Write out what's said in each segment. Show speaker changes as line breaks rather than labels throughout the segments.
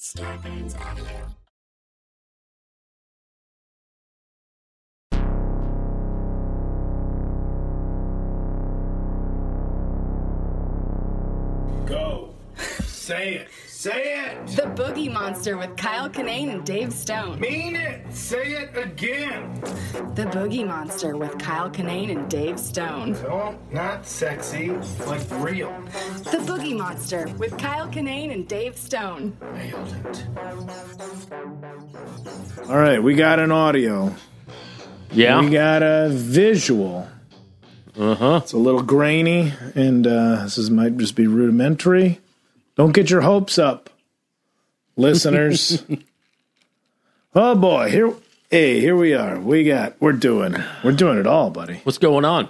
Starburns Audio.
Say it.
The Boogie Monster with Kyle Kinane and Dave Stone.
Mean it. Say it again.
The Boogie Monster with Kyle Kinane and Dave Stone.
No, not sexy. Like real.
The Boogie Monster with Kyle Kinane and Dave Stone.
Nailed it.
All right, we got an audio.
Yeah.
We got a visual.
Uh huh.
It's a little grainy, and uh, this is, might just be rudimentary. Don't get your hopes up, listeners. oh boy, here, hey, here we are. We got, we're doing, we're doing it all, buddy.
What's going on?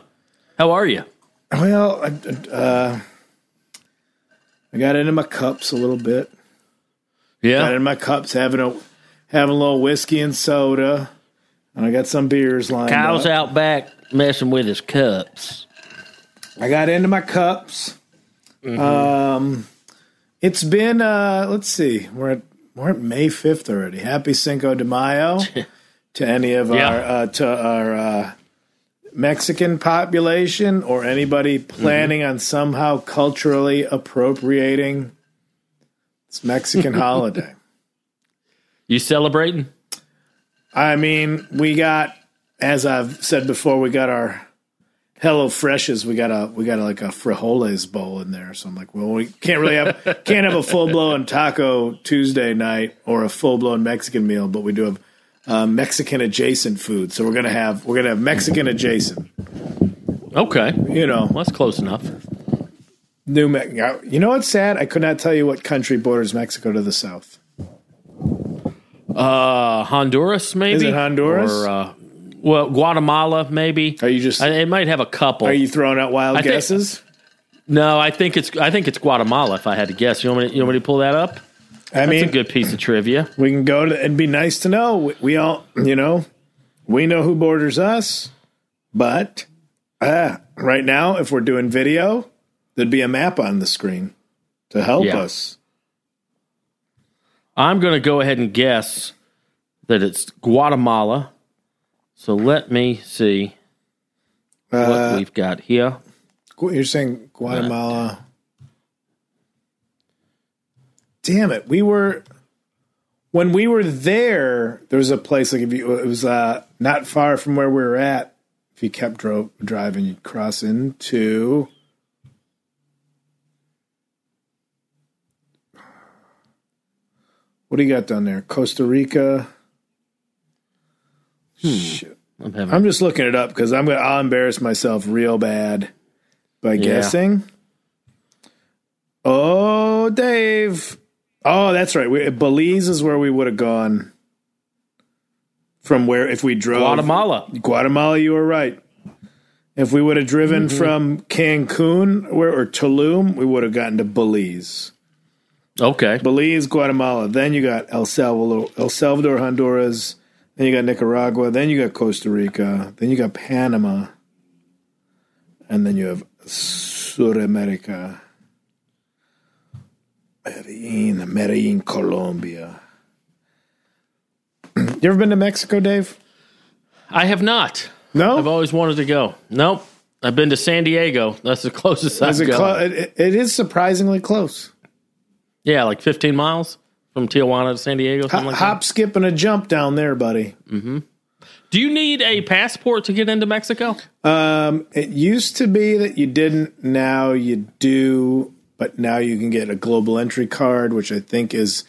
How are you?
Well, I, uh, I got into my cups a little bit.
Yeah, got
in my cups, having a having a little whiskey and soda, and I got some beers lined
Kyle's
up.
out back messing with his cups.
I got into my cups. Um, it's been uh, let's see, we're at we're at May fifth already. Happy Cinco de Mayo to any of
Yeah.
our uh, to our uh, Mexican population or anybody planning on somehow culturally appropriating this Mexican holiday.
You celebrating?
I mean, we got, as I've said before, we got our Hello Freshes. We got a we got a, like a frijoles bowl in there. So I'm like, well, we can't really have can't have a full blown Taco Tuesday night or a full blown Mexican meal, but we do have uh, Mexican adjacent food. So we're gonna have we're gonna have Mexican adjacent.
Okay.
You know,
Well, that's close enough.
New Mexico. You know what's sad? I could not tell you what country borders Mexico to the south.
Uh, Honduras, maybe.
Is it Honduras?
Or uh, well, Guatemala, maybe.
Are you just
I, it might have a couple.
are you throwing out wild
I think-
guesses?
no, I think it's I think it's Guatemala. If I had to guess, you want me to, you want me to pull that up?
I
That's
mean,
a good piece of trivia.
We can go to. It'd be nice to know. We, we all, you know, we know who borders us, but uh, right now, if we're doing video, there'd be a map on the screen to help
Yeah.
us.
I'm going to go ahead and guess that it's Guatemala. So let me see what
Uh,
we've got here.
You're saying Guatemala? Damn it! We were when we were there. There was a place like if you, it was uh, not far from where we were at. If you kept dro- driving, you'd cross into. What do you got down there? Costa Rica. Shit.
I'm having
I'm just looking it up because I'm gonna. I'll embarrass myself real bad by guessing. Oh, Dave. Oh, that's right. We, Belize is where we would have gone from where if we drove
Guatemala.
Guatemala, you were right. If we would have driven
Mm-hmm.
from Cancun where, or Tulum, we would have gotten to Belize.
Okay.
Belize, Guatemala. Then you got El Salvador, El Salvador, Honduras. Then you got Nicaragua. Then you got Costa Rica. Then you got Panama. And then you have Sudamerica. Medellin, Medellin, Colombia. you ever been to Mexico, Dave?
I have not.
No.
I've always wanted to go. Nope. I've been to San Diego. That's the closest I've gone.
clo- it, it is surprisingly close.
yeah, like 15 miles from Tijuana to San Diego. Something like
Hop, skip, and a jump down there, buddy.
that. Do you need a passport to get into Mexico?
Um, it used to be that you didn't. Now you do, but now you can get a global entry card, which I think is,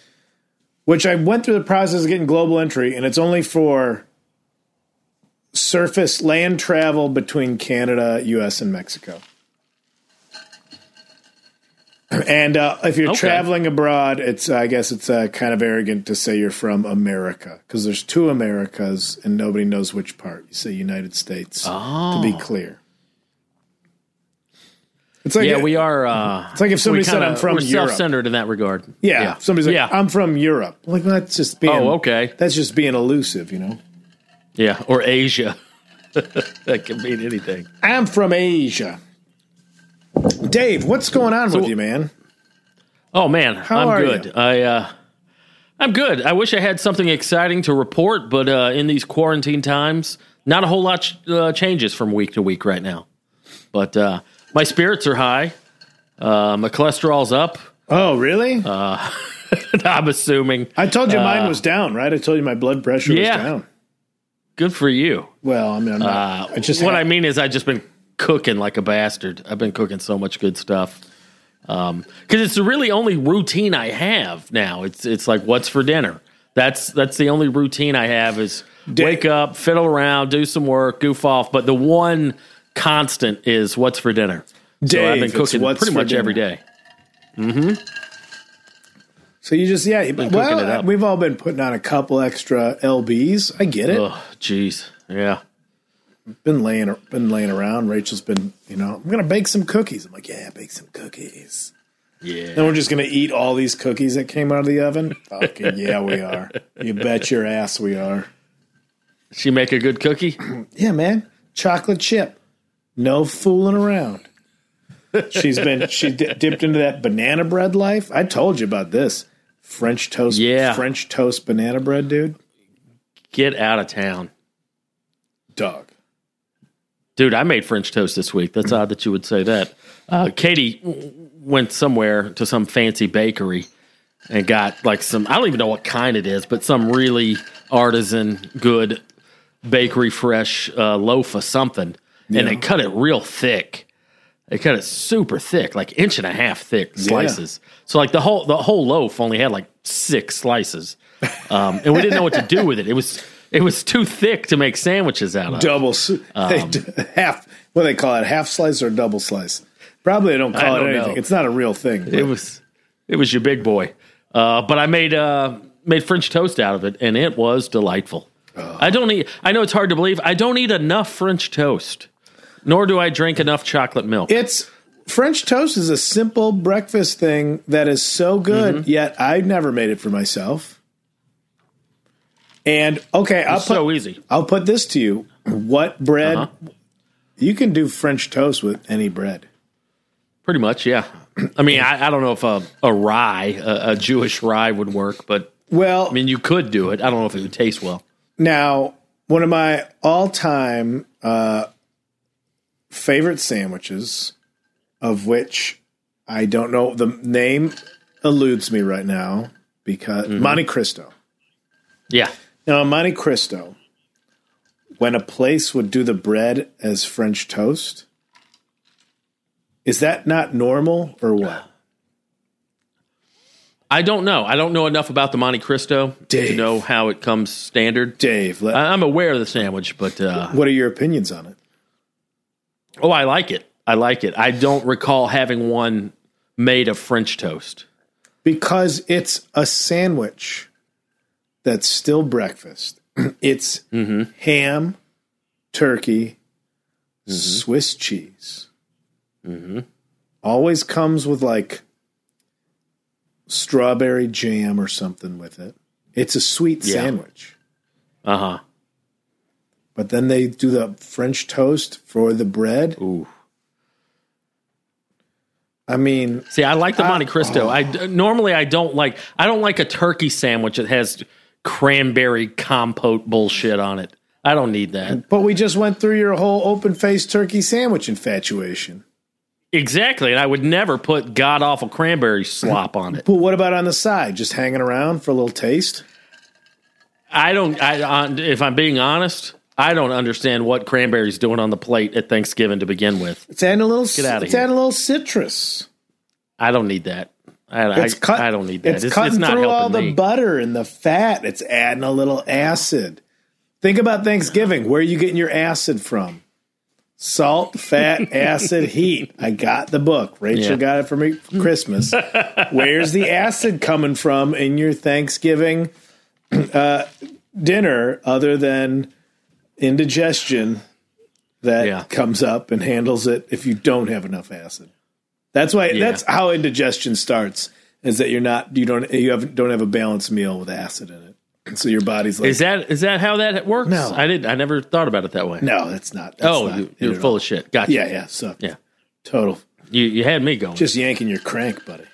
which I went through the process of getting global entry, and it's only for surface land travel between Canada, U.S., and Mexico. And uh, if you're
Okay.
traveling abroad, it's I guess it's uh, kind of arrogant to say you're from America because there's two Americas and nobody knows which part. You say United States to be clear. It's like
yeah, we are. Uh,
It's like if somebody said
kinda-
I'm from
we're
Europe.
self-centered in that regard.
Yeah, somebody's like
yeah,
I'm from Europe. Like well, that's just being
Oh, okay.
That's just being elusive, you know.
yeah, or Asia. that can mean anything.
I'm from Asia. Dave, what's going on with you, man?
Oh man,
How
I'm good.
you?
I uh, I'm good. I wish I had something exciting to report, but uh, in these quarantine times, not a whole lot ch- uh, changes from week to week right now. But uh, my spirits are high. Uh, my cholesterol's up.
Oh, really?
Uh, I'm assuming.
I told you mine was down, right? I told you my blood pressure
Uh, yeah.
was down.
Good for you.
Well, I mean, I'm not.
Uh,
I just
what
ha-
I mean is, I've just been cooking like a bastard. I've been cooking so much good stuff. Um, because it's the really only routine I have now. It's it's like what's for dinner. That's that's the only routine I have is wake up, fiddle around, do some work, goof off. But the one constant is what's for dinner. so I've been cooking pretty much every
dinner.
day.
So you just yeah.
cooking it
Well, we've all been putting on a couple extra lbs. I get it.
Oh, jeez, yeah.
Been laying been laying around. Rachel's been you know I'm gonna bake some cookies. I'm like yeah, bake some cookies.
Yeah.
Then we're just gonna eat all these cookies that came out of the oven. Fucking yeah, we are. You bet your ass we are.
She make a good cookie.
Yeah, man. Chocolate chip. No fooling around. She's been she di- dipped into that banana bread life. I told you about this. French toast
Yeah.
French toast banana bread, dude.
Get out of town.
Dog.
Dude, I made French toast this week. That's odd that you would say that. Uh, Katie w- went somewhere to some fancy bakery and got like some, I don't even know what kind it is, but some really artisan, good bakery fresh uh, loaf of something. And they cut it real thick. They cut it super thick, like inch and a half thick slices. So like the whole the whole loaf only had like six slices, um, and we didn't know what to do with it. It was it was too thick to make sandwiches out of.
Double they half what do they call it? Half slice or double slice? Probably they don't call
I
it
don't
anything.
know.
It's not a real thing.
It was it was your big boy. Uh, but I made uh, made French toast out of it, and it was delightful. I don't eat. I know it's hard to believe. I don't eat enough French toast, nor do I drink enough chocolate milk.
It's French toast is a simple breakfast thing that is so good,
Mm-hmm.
yet I've never made it for myself. And okay, I'll put,
so easy.
I'll put this to you. What bread?
Uh-huh.
You can do French toast with any bread.
Pretty much, yeah. I mean, I, I don't know if a, a rye, a, a Jewish rye, would work, but
Well,
I mean, you could do it. I don't know if it would taste well.
now one of my all-time uh, favorite sandwiches, of which I don't know the name, eludes me right now because
Mm-hmm.
Monte Cristo.
Yeah,
Now, Monte Cristo, when a place would do the bread as French toast, is that not normal or what?
I don't know. I don't know enough about the Monte Cristo to know how it comes standard.
Dave, let,
I, I'm aware of the sandwich, but uh,
what are your opinions on it?
Oh, I like it. I like it. I don't recall having one made of French toast.
Because it's a sandwich that's still breakfast. It's mm-hmm. ham, turkey, mm-hmm. Swiss cheese. Mm-hmm. Always comes with like strawberry jam or something with it. It's a sweet
Yeah.
sandwich.
Uh huh.
But then they do the French toast for the bread.
Ooh.
I mean,
See, I like the Monte Cristo. Oh. I normally I don't like I don't like a turkey sandwich that has cranberry compote bullshit on it. I don't need that.
but we just went through your whole open faced turkey sandwich infatuation.
Exactly, and I would never put god awful cranberry slop on it.
But what about on the side? Just hanging around for a little taste?
I don't. I on, if I'm being honest, I don't understand what cranberry's doing on the plate at Thanksgiving to begin with.
It's adding a little.
Get outta
it's
here.
adding a little citrus.
I don't need that. I,
It's
I,
cut,
I don't need that.
It's,
It's,
cutting
it's
through all the
me.
butter and the fat. It's adding a little acid. Think about Thanksgiving. Where are you getting your acid from? Salt, fat, acid, heat. I got the book. Rachel
Yeah.
got it for me for Christmas. Where's the acid coming from in your Thanksgiving uh, dinner other than indigestion that
Yeah.
comes up and handles it if you don't have enough acid? That's why.
Yeah.
That's how indigestion starts. Is that you're not you don't you have don't have a balanced meal with acid in it, so your body's like
Is that is that how that works?
No.
I didn't I never thought about it that way.
no, that's not. That's
oh,
not
you're full
all.
of shit. Gotcha.
Yeah, yeah. So
Yeah.
total.
You you had me going.
Just yanking your crank, buddy.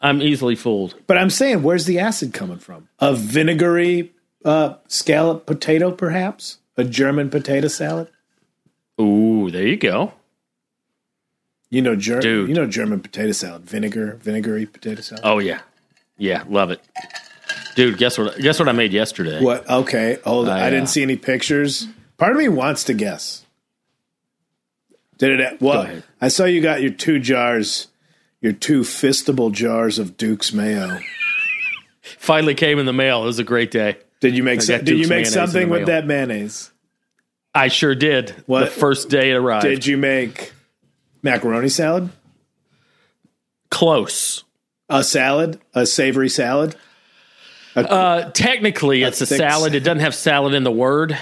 I'm easily fooled.
But I'm saying, where's the acid coming from? A vinegary uh, scallop potato, perhaps? A German potato salad?
Ooh, there you go.
You know, Ger-
Dude.
you know German potato salad, vinegar, vinegary potato salad.
Oh yeah, yeah, love it, dude. Guess what? Guess what I made yesterday?
What? Okay, hold on.
I,
I, didn't
uh,
see any pictures. Part of me wants to guess. Did it? Well. I saw you got your two jars, your two fistable jars of Duke's mayo.
Finally came in the mail. It was a great day.
Did you make?
Got
did you make something with
mail.
that mayonnaise?
I sure did.
What-
The first day it arrived.
Did you make macaroni salad?
Close.
A salad? A savory salad?
Uh, technically, it's a salad. It doesn't have salad in the word.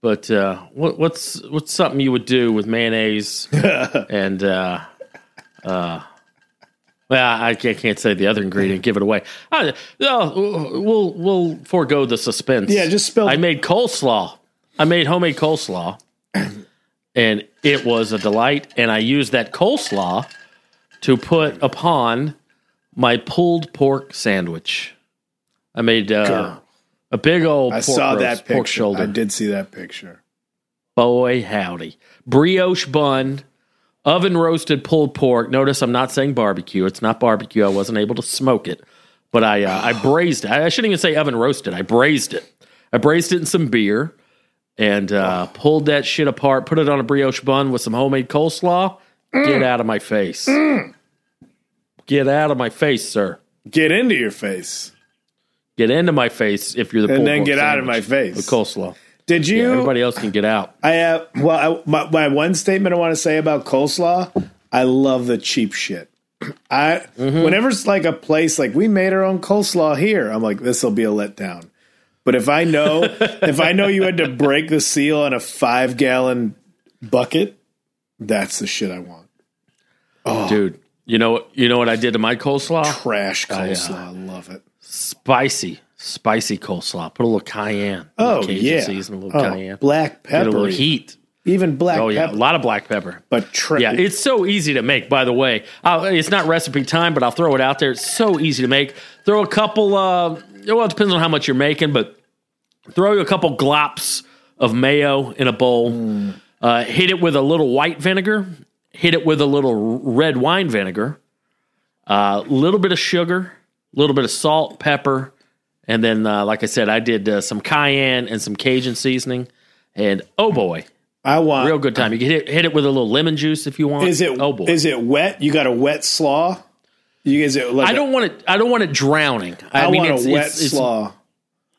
But uh, what, what's what's something you would do with mayonnaise and uh, uh, well, I can't, say the other ingredient. Give it away. Uh, oh, we'll we'll forego the suspense.
Yeah, just spill-
I made coleslaw. I made homemade coleslaw, and it was a delight. And I used that coleslaw to put upon my pulled pork sandwich. I made uh, a big old
I saw
roast,
that picture.
pork shoulder.
I did see that picture.
Boy, howdy. Brioche bun, oven roasted pulled pork. Notice I'm not saying barbecue. It's not barbecue. I wasn't able to smoke it, but I uh, I braised it. I shouldn't even say oven roasted. I braised it. I braised it in some beer and uh, pulled that shit apart, put it on a brioche bun with some homemade coleslaw. Get out of my face. Get out of my face, sir.
Get into your face.
Get into my face if you're the
And then get out of my face.
with coleslaw.
Did
Yeah,
you?
everybody else can get out.
I have. Well, I, my, my one statement I want to say about coleslaw. I love the cheap shit. I
Mm-hmm.
whenever it's like a place like we made our own coleslaw here, I'm like this will be a letdown. But if I know if I know you had to break the seal on a five gallon bucket, that's the shit I want.
Oh, Dude, you know what you know what I did to my coleslaw?
Trash
uh,
coleslaw, I love it.
spicy, spicy coleslaw. Put a little cayenne.
Oh
little
yeah,
season, a little
oh,
cayenne.
black
Get a little
pepper,
heat.
even black
Oh yeah,
pepper.
a lot of black pepper.
but tra-
Yeah, it's so easy to make. By the way, i it's not recipe time, but I'll throw it out there. It's so easy to make. Throw a couple. Uh, well, it depends on how much you're making, but throw a couple glops of mayo in a bowl.
Mm.
Uh, hit it with a little white vinegar. Hit it with a little red wine vinegar. A little bit of sugar, a little bit of salt, pepper, and then, uh, like I said, I did uh, some cayenne and some Cajun seasoning. And oh boy,
I want
real good time. You can hit, hit it with a little lemon juice if you want.
Is it?
Oh boy,
Is it wet? You got a wet slaw? You is it? Like
I don't want it. I don't want it drowning. I,
I,
mean,
want
it's,
a wet
it's,
slaw.
it's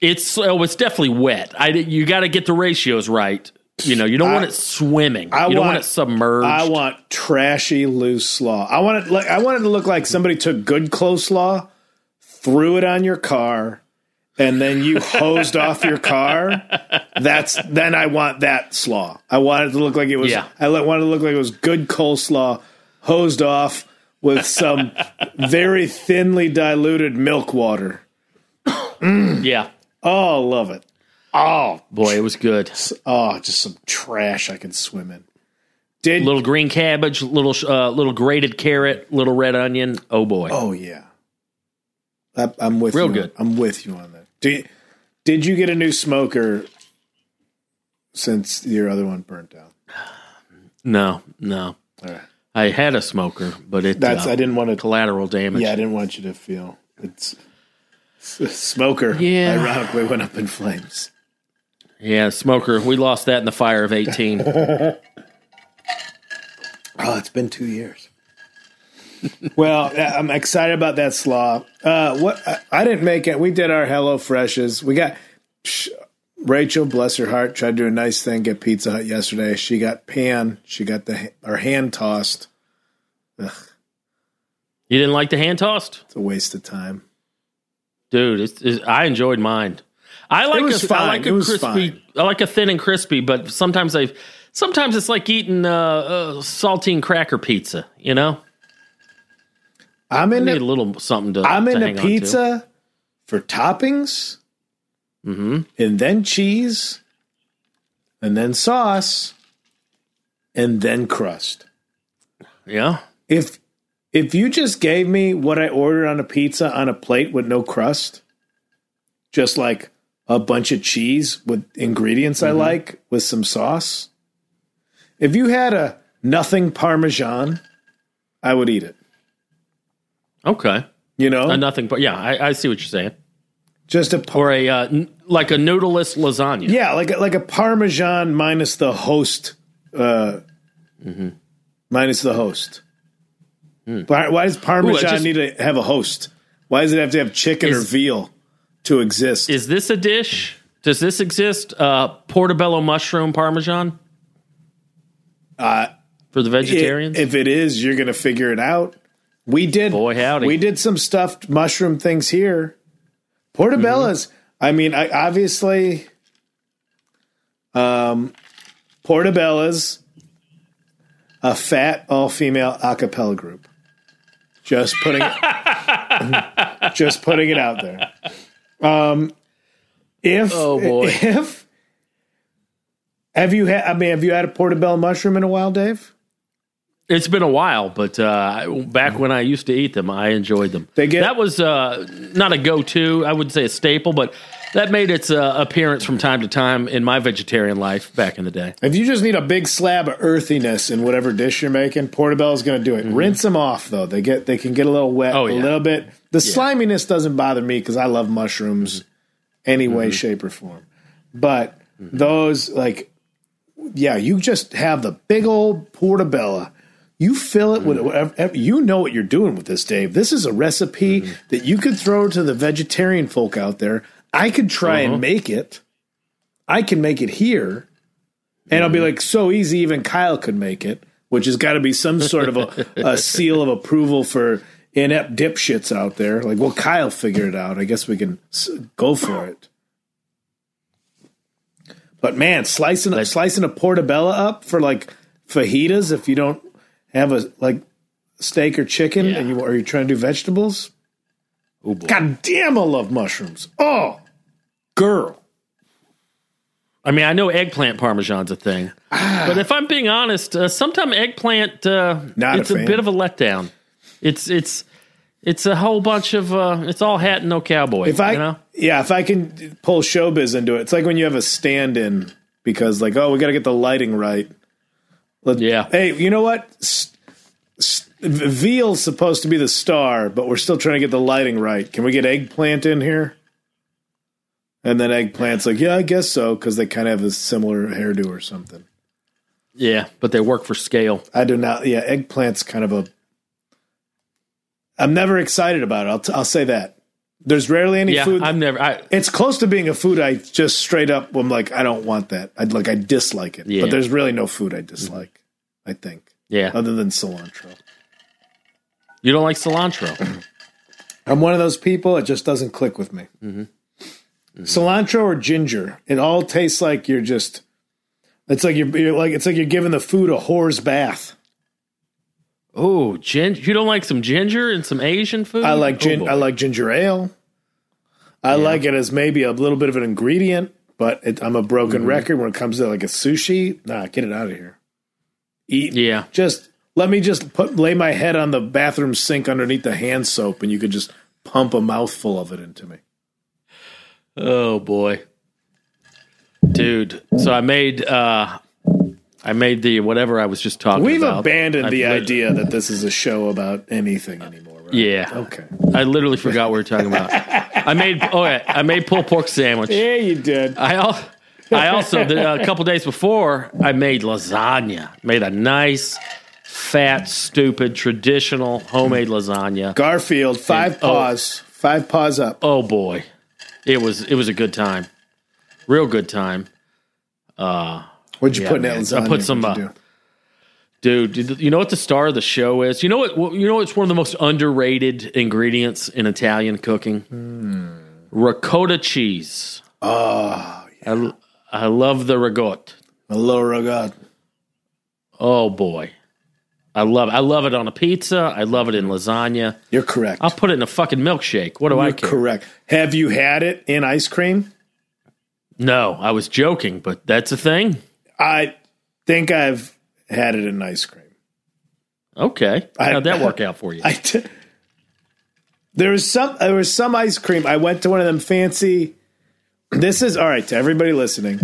oh, it's definitely wet. I you got to get the ratios right. You know, you don't
I-
want it swimming.
I
you don't want
want-
it submerged.
I want trashy loose slaw. I want it like I want it to look like somebody took good close coleslaw, threw it on your car, and then you hosed off your car. That's then I want that slaw. I want it to look like it was.
Yeah.
I want it to look like it was good coleslaw, hosed off with some very thinly diluted milk water.
yeah.
Oh, love it. Oh,
Boy, it was good.
oh, just some trash I can swim in. Did
Little green cabbage, little uh, little grated carrot, little red onion. Oh boy.
Oh yeah, I, I'm with
Real
you.
good.
I'm with you on that. Did Did you get a new smoker since your other one burnt down?
No, no.
Right.
I had a smoker, but it
That's
uh,
I didn't want to.
collateral damage.
Yeah, I didn't want you to feel it's smoker.
Yeah.
ironically went up in flames.
Yeah, smoker. We lost that in the fire of eighteen.
Oh, it's been two years. well, I'm excited about that slaw. Uh, what I, I didn't make it. We did our Hello Freshes. We got psh, Rachel, bless her heart, tried to do a nice thing. Get Pizza Hut yesterday. She got pan. She got the our hand tossed. Ugh.
you didn't like the hand tossed,
It's a waste of time.
Dude. It's, it's, I enjoyed mine. I like
was
a, I
fine.
like a crispy.
fine.
I like a thin and crispy, but sometimes I sometimes it's like eating uh, uh, saltine cracker pizza. You know,
I'm in
a little something to.
I'm in
hang
the
on to.
pizza for toppings,
Mm-hmm.
and then cheese, and then sauce, and then crust.
Yeah,
if If you just gave me what I ordered on a pizza on a plate with no crust, just like a bunch of cheese with ingredients I like with some sauce, if you had a nothing parmesan, I would eat it.
Okay.
You know,
Uh, nothing, but yeah, I, I see what you're saying.
just a par-
Or a uh, n- like a noodleless lasagna.
yeah, like a, like a parmesan minus the host, uh, minus the host. Why, why does parmesan
just-
need to have a host? Why does it have to have chicken or veal to exist?
Is this a dish? Does this exist? Uh, portobello mushroom parmesan
Uh,
for the vegetarians.
If it is, you're going to figure it out. We did.
Boy, howdy.
We did some stuffed mushroom things here. Portobello's. I mean, I obviously, um, Portobello's, a fat all female a cappella group. Just putting it, just putting it out there. Um, if
Oh, boy.
if have you had? I mean, have you had a portobello mushroom in a while, Dave?
It's been a while, but uh, back when I used to eat them, I enjoyed them.
They get-
that was uh, not a go-to. I would say a staple, but that made its uh, appearance from time to time in my vegetarian life back in the day.
If you just need a big slab of earthiness in whatever dish you're making, Portobello's going to do it. Rinse them off though; they get they can get a little wet,
Mm-hmm. Oh,
a little bit. The sliminess doesn't bother me because I love mushrooms, any way,
Mm-hmm.
shape, or form. But those like, yeah, you just have the big old Portobello. You fill it
Mm-hmm.
with whatever you know what you're doing with this, Dave. This is a recipe
Mm-hmm.
that you could throw to the vegetarian folk out there. I could try
Uh-huh.
and make it. I can make it here. And I'll be like, so easy, even Kyle could make it, which has got to be some sort of a, a seal of approval for inept dipshits out there. Like, well, Kyle figured it out. I guess we can go for it. But man, slicing slicing a portobello up for like fajitas if you don't have a like steak or chicken
Yeah.
and you are you trying to do vegetables?
Oh.
God damn, I love mushrooms. Oh, girl.
I mean, I know eggplant parmesan's a thing, but if I'm being honest, uh, sometimes eggplant uh,
Not
it's a,
fan.
bit of a letdown. It's it's it's a whole bunch of uh, it's all hat and no cowboy.
If I,
you know?
yeah, if I can pull showbiz into it, it's like when you have a stand-in because, like, oh, we got to get the lighting right. Let-
Yeah.
Hey, you know what? S- s- Veal's supposed to be the star, but we're still trying to get the lighting right. Can we get eggplant in here? And then eggplant's like, yeah, I guess so, because they kind of have a similar hairdo or something.
Yeah, but they work for scale.
I do not. Yeah, eggplant's kind of a. I'm never excited about it. I'll, t- I'll say that. There's rarely any
Yeah,
food.
I'm never. I,
it's close to being a food I just straight up I'm like I don't want that. I'd like I dislike it.
Yeah.
But there's really no food I dislike. I think
yeah,
other than cilantro.
you don't like cilantro.
I'm one of those people. It just doesn't click with me. Mm-hmm. Cilantro or ginger. It all tastes like you're just. It's like you're, you're like it's like you're giving the food a whore's bath.
Oh, ginger! You don't like some ginger and some Asian food?
I like
Oh,
gin.
boy.
I like ginger ale. I like it as maybe a little bit of an ingredient, but it, I'm a broken
Mm-hmm.
record when it comes to like a sushi. Nah, get it out of here. Eat.
Yeah,
Just let me just put lay my head on the bathroom sink underneath the hand soap, and you could just pump a mouthful of it into me.
Oh boy, dude! So I made uh I made the whatever I was just talking about.
We've
about.
abandoned
I
the
lit-
idea that this is a show about anything anymore. Right?
Yeah.
Okay.
I literally forgot what we were talking about. I made oh yeah, I made pulled pork sandwich.
Yeah, you did.
I al- I also the, a couple days before I made lasagna. Made a nice, fat, stupid, traditional homemade lasagna.
Garfield, five
And- oh.
paws, five paws up.
Oh boy, it was it was a good time, real good time.
Uh, What'd you
Yeah,
put in
man.
lasagna?
I put some, uh. Dude, you know what the star of the show is? You know what? You know it's one of the most underrated ingredients in Italian cooking.
Hmm.
Ricotta cheese.
Oh,
I, I love the ricotta.
hello, Ragad.
Oh boy, I love. I love it on a pizza. I love it in lasagna.
You're correct.
I'll put it in a fucking milkshake. What do I
You're
care?
correct. Have you had it in ice cream?
No, I was joking, but that's a thing.
I think I've had it in ice cream.
Okay.
I-
How'd that work out for you?
I t- there was some there was some ice cream. I went to one of them fancy. This is all right to everybody listening.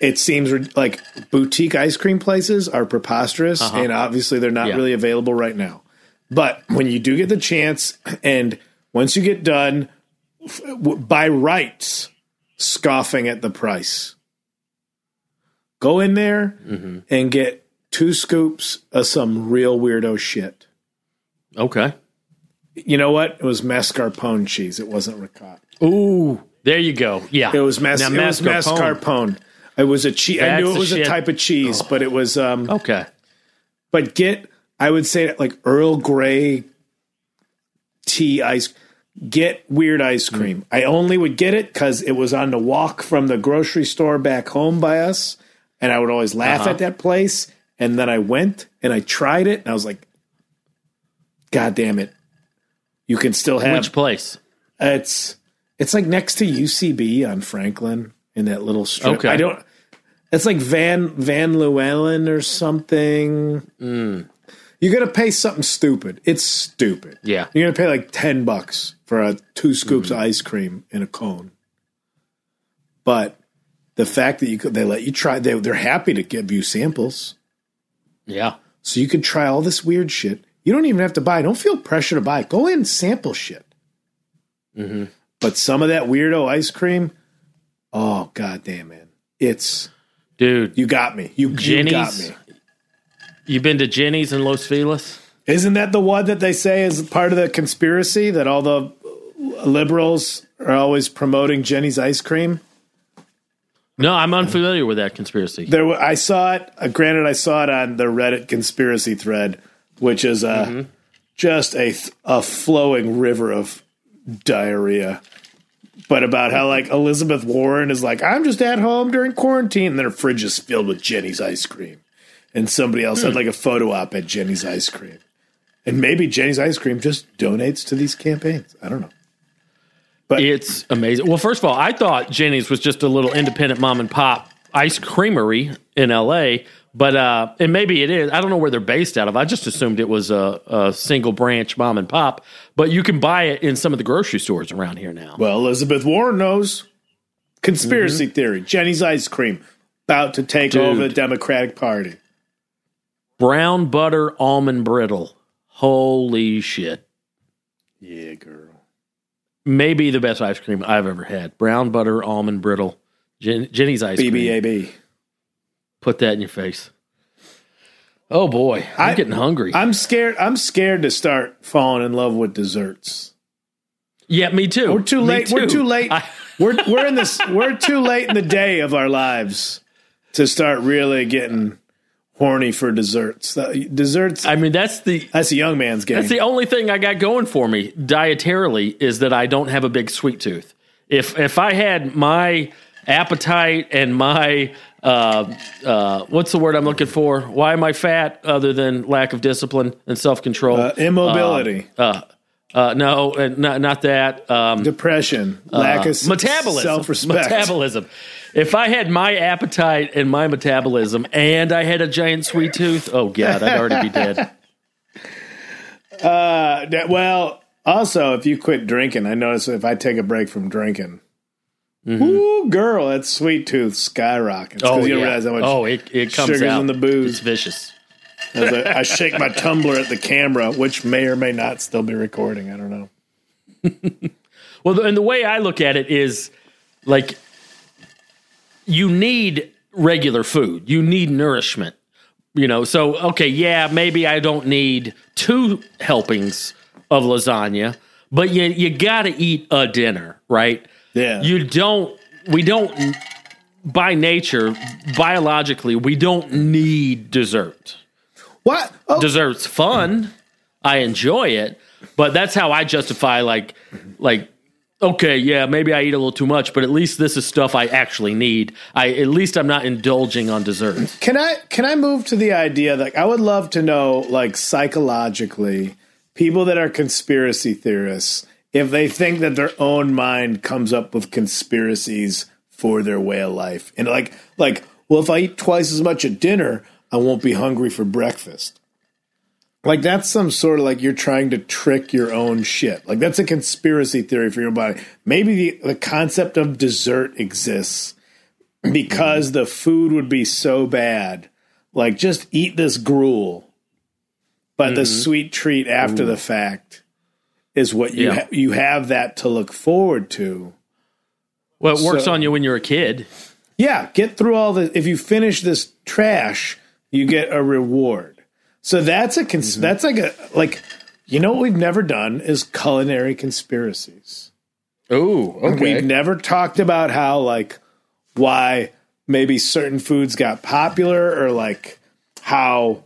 It seems like boutique ice cream places are preposterous, uh-huh. and obviously they're not
Yeah.
really available right now. But when you do get the chance, and once you get done, f- w- by rights, scoffing at the price, go in there mm-hmm. and get two scoops of some real weirdo shit.
okay.
You know what? It was mascarpone cheese. It wasn't ricotta.
Ooh, there you go. Yeah.
It was mas-
Now,
it was
mascarpone.
It was a cheese. I knew it was a
shit.
type of cheese, but it was um
Okay.
but get I would say like Earl Grey tea ice get weird ice
Hmm.
cream. I only would get it cuz it was on the walk from the grocery store back home by us and I would always laugh
Uh-huh.
at that place and then I went and I tried it and I was like god damn it. You can still have
Which place?
It's it's like next to UCB on Franklin in that little strip.
Okay.
I don't. It's like Van Van Llewellyn or something.
Hmm.
You're gonna pay something stupid. It's stupid.
Yeah.
You're gonna pay like ten bucks for a two scoops
Hmm.
of ice cream in a cone. But the fact that you could, they let you try, they they're happy to give you samples,
Yeah.
so you could try all this weird shit. You don't even have to buy. Don't feel pressure to buy. Go in and sample shit.
Mm-hmm.
But some of that weirdo ice cream, oh god damn man, it's
Dude,
you got me. You, you got me.
you been to Jeni's in Los Feliz?
Isn't that the one that they say is part of the conspiracy that all the liberals are always promoting Jeni's ice cream?
No, I'm unfamiliar with that conspiracy.
There, I saw it. Uh, granted, I saw it on the Reddit conspiracy thread, which is uh,
Mm-hmm.
just a th- a flowing river of diarrhea. But about how like Elizabeth Warren is like, I'm just at home during quarantine, and their fridge is filled with Jeni's ice cream, and somebody else
Hmm.
had like a photo op at Jeni's ice cream, and maybe Jeni's ice cream just donates to these campaigns. I don't know.
But it's amazing. Well, first of all, I thought Jeni's was just a little independent mom and pop ice creamery in LA, but uh, and maybe it is. I don't know where they're based out of. I just assumed it was a, a single branch mom and pop, but you can buy it in some of the grocery stores around here now.
Well, Elizabeth Warren knows. Conspiracy theory. Jeni's ice cream about to take
Dude.
over the Democratic Party.
Brown butter almond brittle. Holy shit.
Yeah, girl.
Maybe the best ice cream I've ever had. Brown butter almond brittle. Jen, Jeni's ice cream.
BBAB.
Put that in your face. Oh boy, I'm
I-
getting hungry.
I'm scared. I'm scared to start falling in love with desserts.
yeah, me too.
We're too
Me
late. We're too late.
I-
we're we're in this. We're too late in the day of our lives to start really getting horny for desserts. Uh, desserts.
I mean, that's the
that's a young man's game.
that's the only thing I got going for me dietarily is that I don't have a big sweet tooth. If if I had my appetite and my uh, uh, what's the word I'm looking for? Why am I fat other than lack of discipline and self control?
uh, immobility,
uh, no, uh, not not that. Um,
depression, lack of
metabolism,
self-respect.
metabolism. If I had my appetite and my metabolism, and I had a giant sweet tooth, oh god, I'd already be dead.
Uh, well, also, if you quit drinking, I notice if I take a break from drinking, ooh, girl, that sweet tooth skyrockets.
Mm-hmm. Oh,
you
yeah.
realize how much
oh, it, it comes
sugar's
out
in the booze.
It's vicious.
as I, I shake my tumbler at the camera, which may or may not still be recording. I don't know.
Well, the- and the way I look at it is like you need regular food. You need nourishment. You know, so okay, yeah, maybe I don't need two helpings of lasagna, but you you got to eat a dinner, right?
Yeah.
You don't we don't by nature biologically we don't need dessert.
what? Oh,
Dessert's fun. I enjoy it, but that's how I justify like like okay, yeah, maybe I eat a little too much, but at least this is stuff I actually need. I at least I'm not indulging on desserts.
can I can I move to the idea that I would love to know, like psychologically, people that are conspiracy theorists, if they think that their own mind comes up with conspiracies for their way of life, and like like, well, if I eat twice as much at dinner, I won't be hungry for breakfast. like that's some sort of like you're trying to trick your own shit. Like that's a conspiracy theory for your body. Maybe the, the concept of dessert exists because the food would be so bad. Like just eat this gruel, but the mm-hmm. sweet treat after the fact is what you
Yeah.
ha- you have that to look forward to.
Well, it works
So-
on you when you're a kid.
Yeah, get through all the. If you finish this trash, you get a reward. So that's a cons- mm-hmm. that's like a like you know what we've never done is culinary conspiracies.
Oh, okay.
We've never talked about how like why maybe certain foods got popular or like how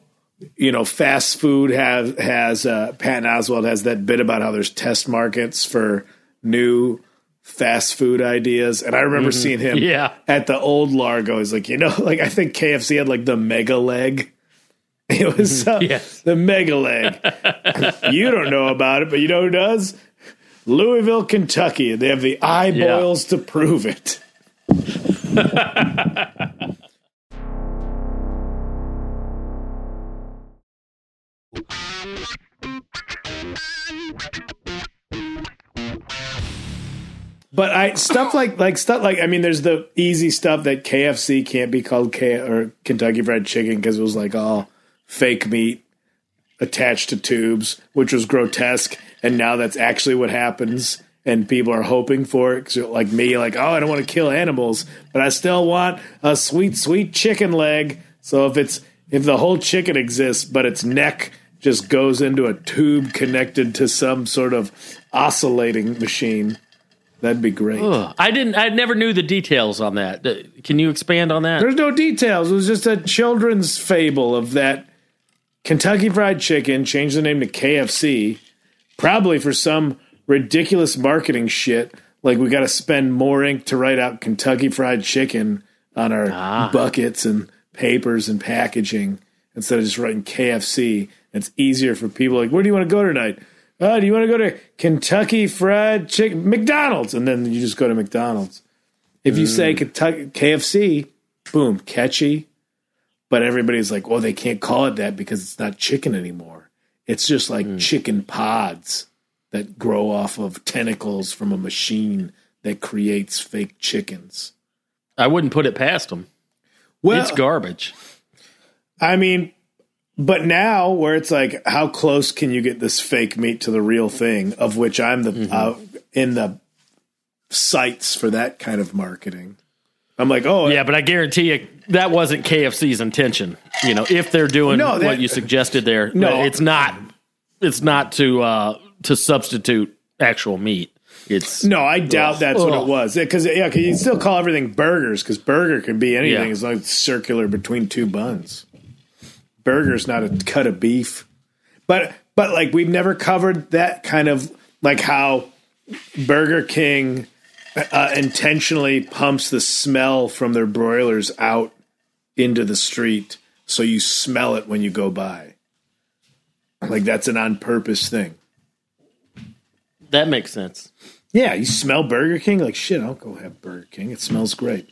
you know fast food has has uh, Patton Oswalt has that bit about how there's test markets for new fast food ideas. And I remember seeing him
Yeah.
at the old Largo. He's like you know like I think KFC had like the mega leg. It was uh,
Yes.
the mega leg. You don't know about it but you know who does? Louisville Kentucky. They have the eyeballs to prove it But I stuff like like stuff like I mean, there's the easy stuff that KFC can't be called K or Kentucky Fried Chicken because it was like all fake meat attached to tubes, which was grotesque. And now that's actually what happens, and people are hoping for it. like me, like oh, I don't want to kill animals, but I still want a sweet, sweet chicken leg. So if it's if the whole chicken exists, but its neck just goes into a tube connected to some sort of oscillating machine. That'd be great.
Ugh. I didn't. I never knew the details on that. Uh, Can you expand on that?
There's no details. It was just a children's fable of that Kentucky Fried Chicken changed the name to KFC, probably for some ridiculous marketing shit. Like we got to spend more ink to write out Kentucky Fried Chicken on our buckets and papers and packaging instead of just writing KFC. It's easier for people. Like, where do you want to go tonight? Oh, do you want to go to Kentucky Fried Chicken McDonald's? And then you just go to McDonald's. If you say mm. Kentucky KFC, boom, catchy. But everybody's like, well, they can't call it that because it's not chicken anymore. It's just like mm. chicken pods that grow off of tentacles from a machine that creates fake chickens.
I wouldn't put it past them.
Well,
it's garbage.
I mean, but now where it's like, how close can you get this fake meat to the real thing? Of which I'm the uh, in the sites for that kind of marketing. I'm like, oh
Yeah, but I guarantee you that wasn't KFC's intention. You know, if they're doing
No,
what you suggested there,
No.
it's not. It's not to uh, to substitute actual meat. It's
No, I doubt that's what it was. Because yeah, 'cause you still call everything burgers because burger can be anything
Yeah.
as long as it's circular between two buns. Burger's not a cut of beef, but but like we've never covered that kind of like how Burger King uh, intentionally pumps the smell from their broilers out into the street so you smell it when you go by. Like that's an on purpose thing.
that makes sense.
Yeah, you smell Burger King? Like, shit, I'll go have Burger King. It smells great.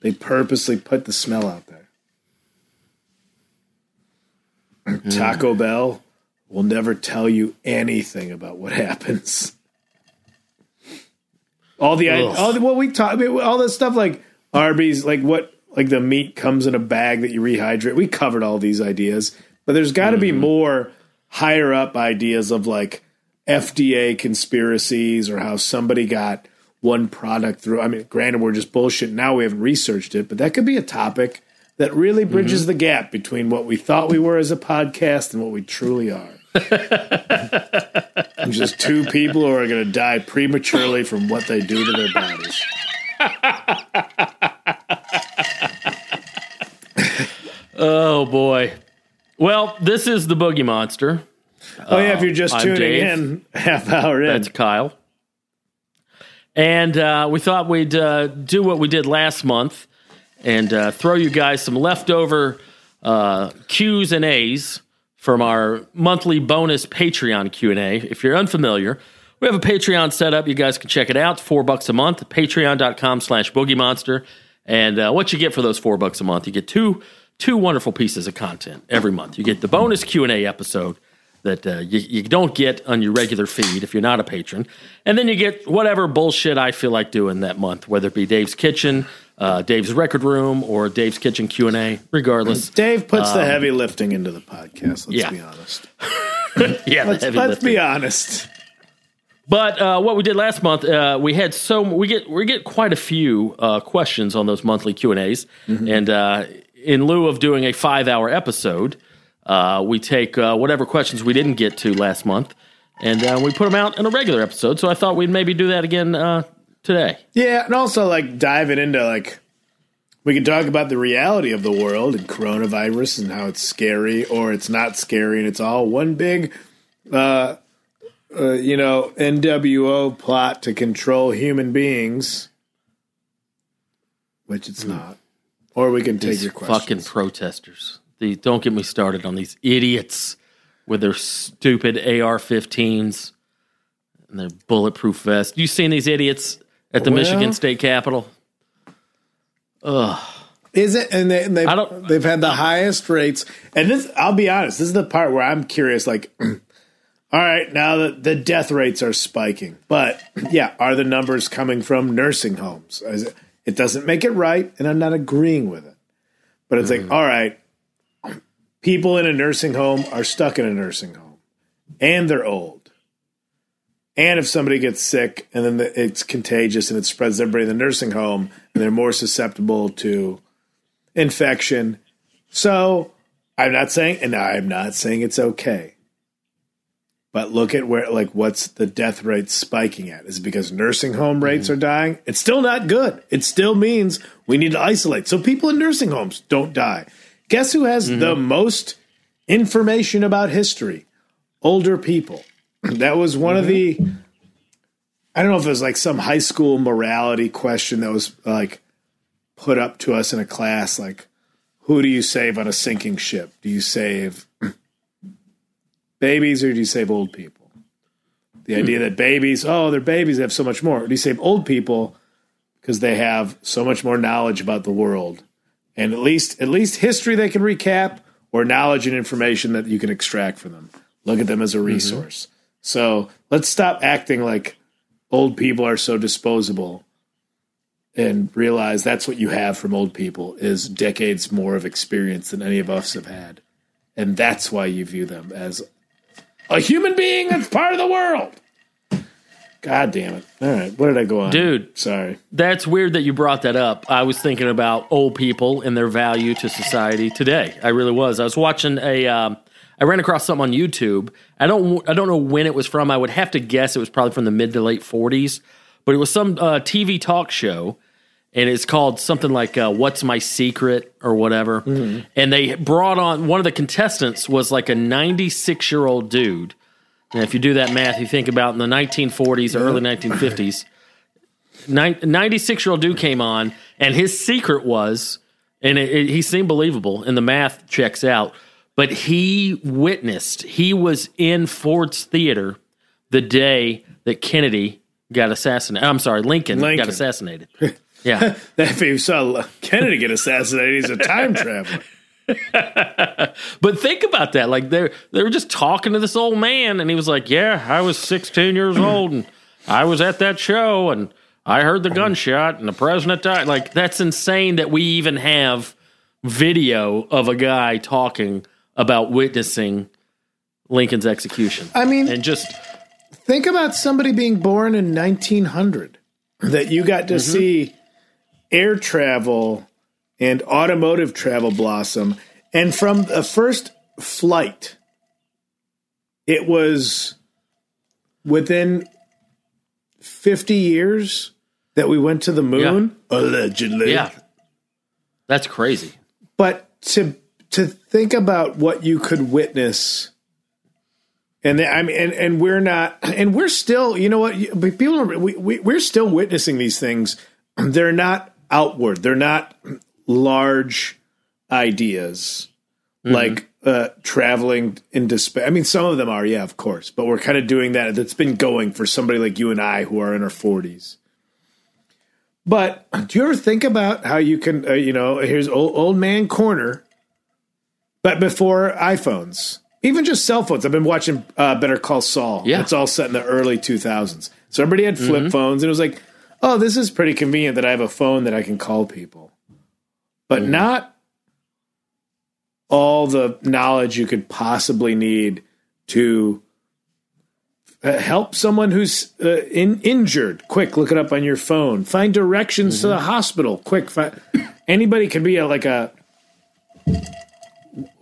They purposely put the smell out there. Mm-hmm. Taco Bell will never tell you anything about what happens. All the,
Ugh.
all the what we talk, I mean, all this stuff like Arby's, like what, like the meat comes in a bag that you rehydrate. We covered all these ideas, but there's got to be mm-hmm. more higher up ideas of like FDA conspiracies or how somebody got one product through. I mean, granted, we're just bullshit now. We haven't researched it, but that could be a topic that really bridges the gap between what we thought we were as a podcast and what we truly are. just two people who are going to die prematurely from what they do to their bodies.
Oh boy. Well, this is the Boogie Monster.
Oh yeah, if you're just
I'm
tuning
Dave.
in, half hour in.
That's Kyle. And uh, we thought we'd uh, do what we did last month and uh, throw you guys some leftover uh, Q's and A's from our monthly bonus Patreon Q and A. If you're unfamiliar, we have a Patreon set up. You guys can check it out. It's four bucks a month. Patreon.com slash Boogie Monster. And uh, what you get for those four bucks a month, you get two two wonderful pieces of content every month. You get the bonus Q and A episode that uh, you, you don't get on your regular feed if you're not a patron. And then you get whatever bullshit I feel like doing that month, whether it be Dave's Kitchen, uh, Dave's Record Room, or Dave's Kitchen Q&A, regardless.
Dave puts the heavy lifting into the podcast. Let's
Um, yeah.
be honest.
yeah,
Let's, let's be honest.
But uh, what we did last month, uh, we had so we get we get quite a few uh, questions on those monthly Q and A's, and uh, in lieu of doing a five hour episode, uh, we take uh, whatever questions we didn't get to last month, and uh, we put them out in a regular episode. So I thought we'd maybe do that again uh, today.
Yeah, and also like diving into like we can talk about the reality of the world and coronavirus and how it's scary or it's not scary and it's all one big uh, uh you know NWO plot to control human beings which it's not. Or we can take
These
your
fucking protesters. The, don't get me started on these idiots with their stupid AR-15s and their bulletproof vests. You seen these idiots at the
Well-
Michigan State Capitol?
Is it? And, they, and they've,
I don't-
they've had the highest rates. And this, I'll be honest, this is the part where I'm curious. Like, all right, now the, the death rates are spiking, but yeah, are the numbers coming from nursing homes? Is it, it doesn't make it right, and I'm not agreeing with it. But it's like, hmm. all right, people in a nursing home are stuck in a nursing home, and they're old. And if somebody gets sick and then the, it's contagious and it spreads everybody in the nursing home, and they're more susceptible to infection. So I'm not saying, and I'm not saying it's okay. But look at where, like, what's the death rate spiking at? Is it because nursing home rates mm-hmm. are dying? It's still not good. It still means we need to isolate. So people in nursing homes don't die. Guess who has the mm-hmm. most information about history? Older people. That was one of mm-hmm. the, I don't know if it was like some high school morality question that was like put up to us in a class like who do you save on a sinking ship? Do you save babies or do you save old people? The idea that babies oh they're babies they have so much more. Do you save old people because they have so much more knowledge about the world? And at least at least history they can recap or knowledge and information that you can extract from them. Look at them as a mm-hmm. resource so let's stop acting like old people are so disposable and realize that's what you have from old people is decades more of experience than any of us have had and that's why you view them as a human being that's part of the world god damn it all right what did i go on
Dude.
sorry
That's weird that you brought that up. I was thinking about old people and their value to society today. I really was. I was watching a. Um, I ran across something on YouTube. I don't. I don't know when it was from. I would have to guess it was probably from the mid to late '40s, but it was some uh, TV talk show, and it's called something like uh, "What's My Secret" or whatever. And they brought on one of the contestants was like a 96 year old dude. And if you do that math, you think about in the 1940s or early 1950s. 96 year old dude came on, and his secret was, and it, it- he seemed believable, and the math checks out, but he witnessed, he was in Ford's Theater the day that Kennedy got assassinated. I'm sorry, Lincoln,
Lincoln.
got assassinated. Yeah.
if you saw kennedy get assassinated he's a time traveler
But think about that. Like they they were just talking to this old man, and he was like, "Yeah, I was 16 years old, and I was at that show, and I heard the gunshot, and the president died." Like that's insane that we even have video of a guy talking about witnessing Lincoln's execution.
i mean
and just
think about somebody being born in 1900 that you got to mm-hmm. see air travel and automotive travel blossom. And from the first flight it was within 50 years that we went to the moon? Allegedly.
Yeah, that's crazy.
but to to think about what you could witness and I mean, and, and we're not, and we're still, you know what? People are, we, we we're still witnessing these things. They're not outward. They're not large ideas like uh, traveling in space. I mean, some of them are, yeah, of course. But we're kind of doing that. That's been going for somebody like you and I who are in our forties. But do you ever think about how you can, uh, you know, here's old, old man corner, but before iPhones, even just cell phones. I've been watching uh, Better Call Saul.
Yeah.
it's all set in the early 2000s. So everybody had flip phones, and it was like, oh, this is pretty convenient that I have a phone that I can call people, but not all the knowledge you could possibly need to uh, help someone who's uh, in, injured. Quick, look it up on your phone. Find directions to the hospital. Quick, fi- anybody can be a, like a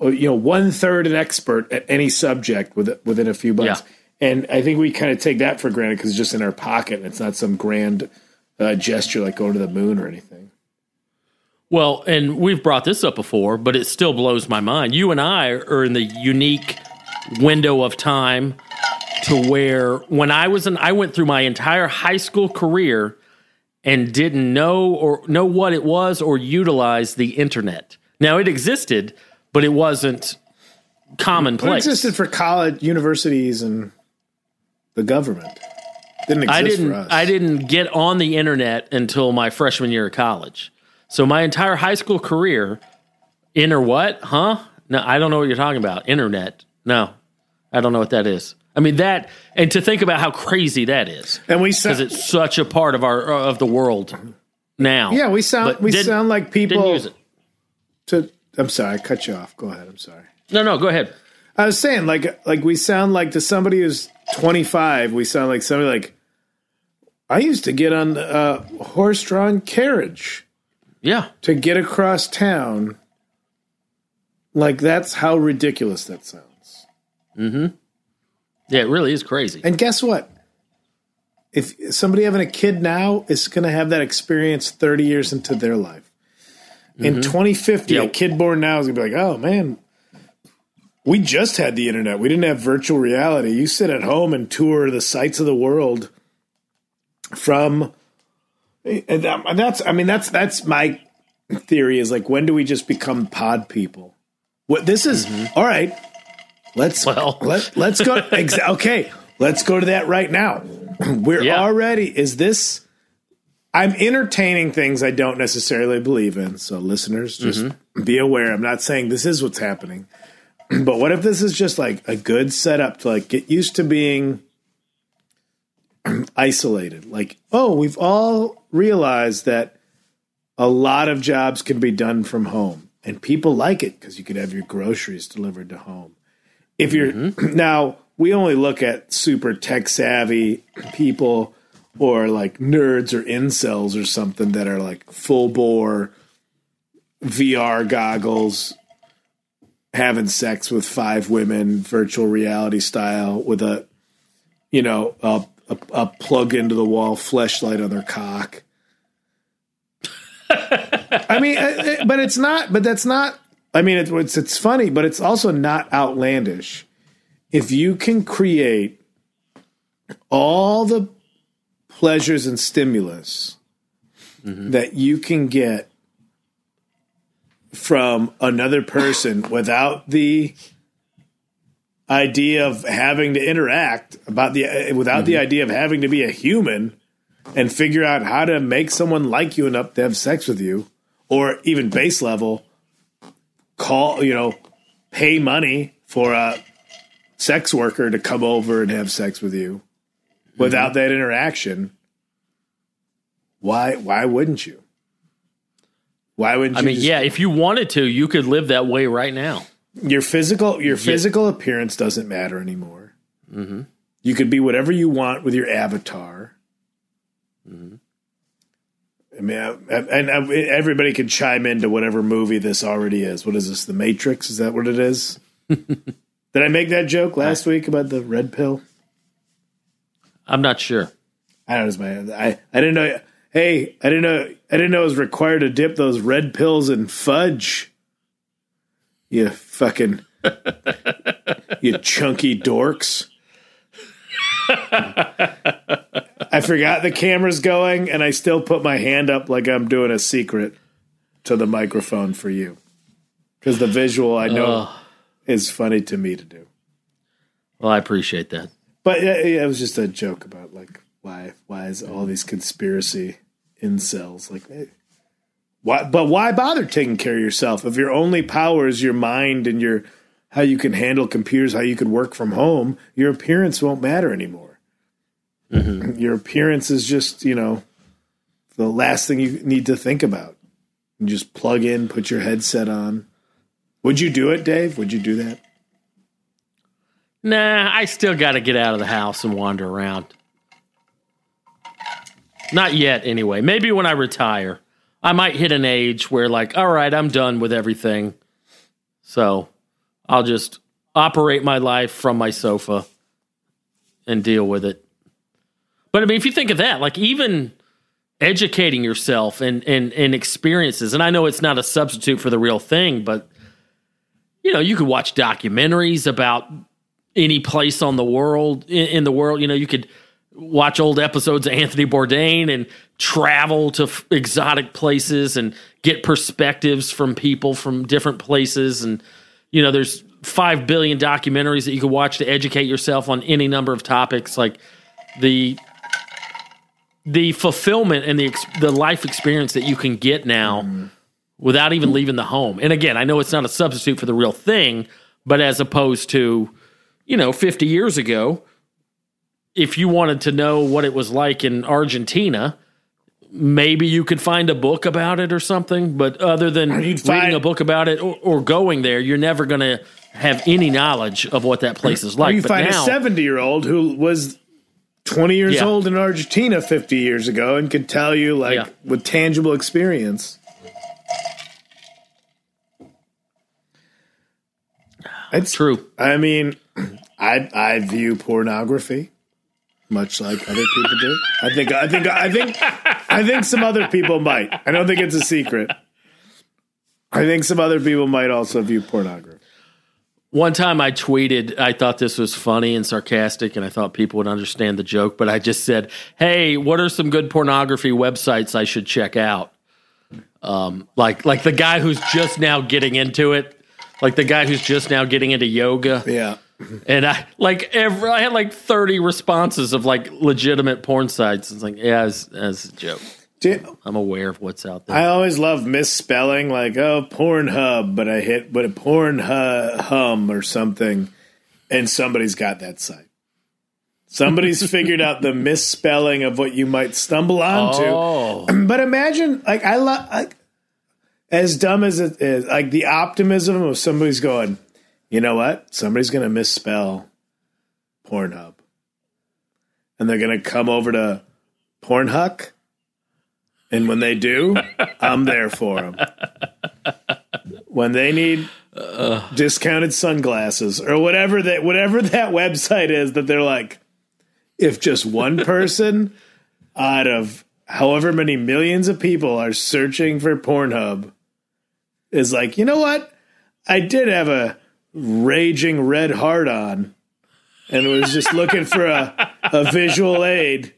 you know one third an expert at any subject with, within a few months.
Yeah.
And I think we kind of take that for granted because it's just in our pocket and it's not some grand uh, gesture like going to the moon or anything.
Well, and we've brought this up before, but it still blows my mind. You and I are in the unique window of time to where when I was in, I went through my entire high school career and didn't know or know what it was or utilize the internet. Now it existed, but it wasn't commonplace.
It existed for college, universities, and the government. Didn't exist
I didn't
for us.
I didn't get on the internet until my freshman year of college. So my entire high school career, inter what? Huh? No, I don't know what you're talking about. Internet. No. I don't know what that is. I mean that and to think about how crazy that is.
And we
Because it's such a part of our of the world now.
yeah, we sound we sound like
Didn't
people.
use it.
To I'm sorry, I cut you off. Go ahead. I'm sorry.
No, no, go ahead.
I was saying, like, like we sound like to somebody who's 25. We sound like somebody like I used to get on a horse-drawn carriage
Yeah.
to get across town. Like that's how ridiculous that sounds. Mm-hmm.
Yeah, it really is crazy.
And guess what? If somebody having a kid now is going to have that experience 30 years into their life. In mm-hmm. 2050, a kid born now is going to be like, oh man, we just had the internet. We didn't have virtual reality. You sit at home and tour the sights of the world from. And that's, I mean, that's, that's my theory is like, when do we just become pod people? What this is, mm-hmm. all right, let's,
Well.
let, let's go. Exa- okay, let's go to that right now. We're
Yeah.
already. Is this? I'm entertaining things I don't necessarily believe in. So listeners, just mm-hmm. be aware. I'm not saying this is what's happening, but what if this is just like a good setup to like get used to being isolated? Like, oh, we've all realized that a lot of jobs can be done from home, and people like it because you could have your groceries delivered to home if you're mm-hmm. now we only look at super tech savvy people or like nerds or incels or something that are like full bore VR goggles having sex with five women virtual reality style with a you know a, a, a plug into the wall fleshlight on their cock I mean, uh, but it's not. But that's not. I mean, it's it's, it's funny, but it's also not outlandish. If you can create all the pleasures and stimulus that you can get from another person without the idea of having to interact about the uh, without the idea of having to be a human and figure out how to make someone like you enough to have sex with you or even base level call you know pay money for a sex worker to come over and have sex with you without that interaction why why wouldn't you why wouldn't you I
mean,
just-
yeah, if you wanted to, you could live that way right now.
your physical your physical appearance doesn't matter anymore.
Mm-hmm.
You could be whatever you want with your avatar.
Mm-hmm.
I mean, I- and and everybody can chime into whatever movie this already is. What is this? The Matrix? Is that what it is? Did I make that joke last week about the red pill?
I'm not sure.
I don't know. I I didn't know. Hey, I didn't know. I didn't know it was required to dip those red pills in fudge. You fucking, you chunky dorks. I forgot the camera's going, and I still put my hand up like I'm doing a secret to the microphone for you, because the visual I know is funny to me to do.
Well, I appreciate that.
But yeah, it was just a joke about like why why is all these conspiracy incels like eh, why but why bother taking care of yourself if your only power is your mind and your how you can handle computers, how you could work from home, your appearance won't matter anymore. Your appearance is just, you know, the last thing you need to think about. You just plug in, put your headset on. Would you do it, Dave? Would you do that?
Nah, I still got to get out of the house and wander around. Not yet, anyway. Maybe when I retire, I might hit an age where, like, all right, I'm done with everything. So I'll just operate my life from my sofa and deal with it. But I mean, if you think of that, like, even educating yourself and, and, and experiences, and I know it's not a substitute for the real thing, but you know, you could watch documentaries about any place on the world in, in the world. You know, you could watch old episodes of Anthony Bourdain and travel to f- exotic places and get perspectives from people from different places. And you know, there's five billion documentaries that you could watch to educate yourself on any number of topics. Like the the fulfillment and the ex- the life experience that you can get now mm-hmm. without even leaving the home. And again, I know it's not a substitute for the real thing, but as opposed to, you know, 50 years ago, if you wanted to know what it was like in Argentina, maybe you could find a book about it or something. But other than reading
find-
a book about it or, or going there, you're never going to have any knowledge of what that place is like.
you
but
find
now,
a 70 year old who was 20 years
Yeah.
old in Argentina 50 years ago and could tell you, like,
Yeah.
with tangible experience. It's
true.
I mean, I I view pornography much like other people do. I think I think I think I think some other people might. I don't think it's a secret. I think some other people might also view pornography.
One time I tweeted, I thought this was funny and sarcastic, and I thought people would understand the joke, but I just said, Hey, what are some good pornography websites I should check out? Um, like, like the guy who's just now getting into it, like the guy who's just now getting into yoga.
Yeah.
And I like every, I had like 30 responses of like legitimate porn sites. It's like, yeah, as, as a joke. I'm aware of what's out there.
I always love misspelling, like oh Pornhub, but I hit but a porn hu- hum or something, and somebody's got that site. Somebody's figured out the misspelling of what you might stumble onto.
oh,
But imagine, like I love, like as dumb as it is, like the optimism of somebody's going, you know what? Somebody's going to misspell Pornhub, and they're going to come over to Pornhuck, and when they do, I'm there for them. When they need discounted sunglasses or whatever that whatever that website is that they're like, if just one person out of however many millions of people are searching for Pornhub is like, you know what? I did have a raging red heart on and was just looking for a, a visual aid.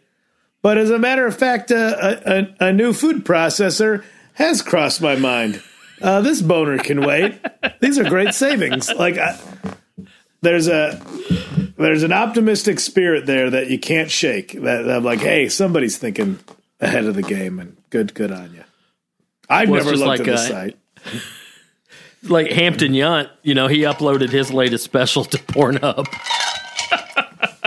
But as a matter of fact, uh, a, a, a new food processor has crossed my mind. Uh, this boner can wait. These are great savings. Like, I, there's a there's an optimistic spirit there that you can't shake. That, that I'm like, hey, somebody's thinking ahead of the game, and good, good on you. I've
Well,
never looked
like,
at the site.
Like Hampton Yount, you know, he uploaded his latest special to Pornhub.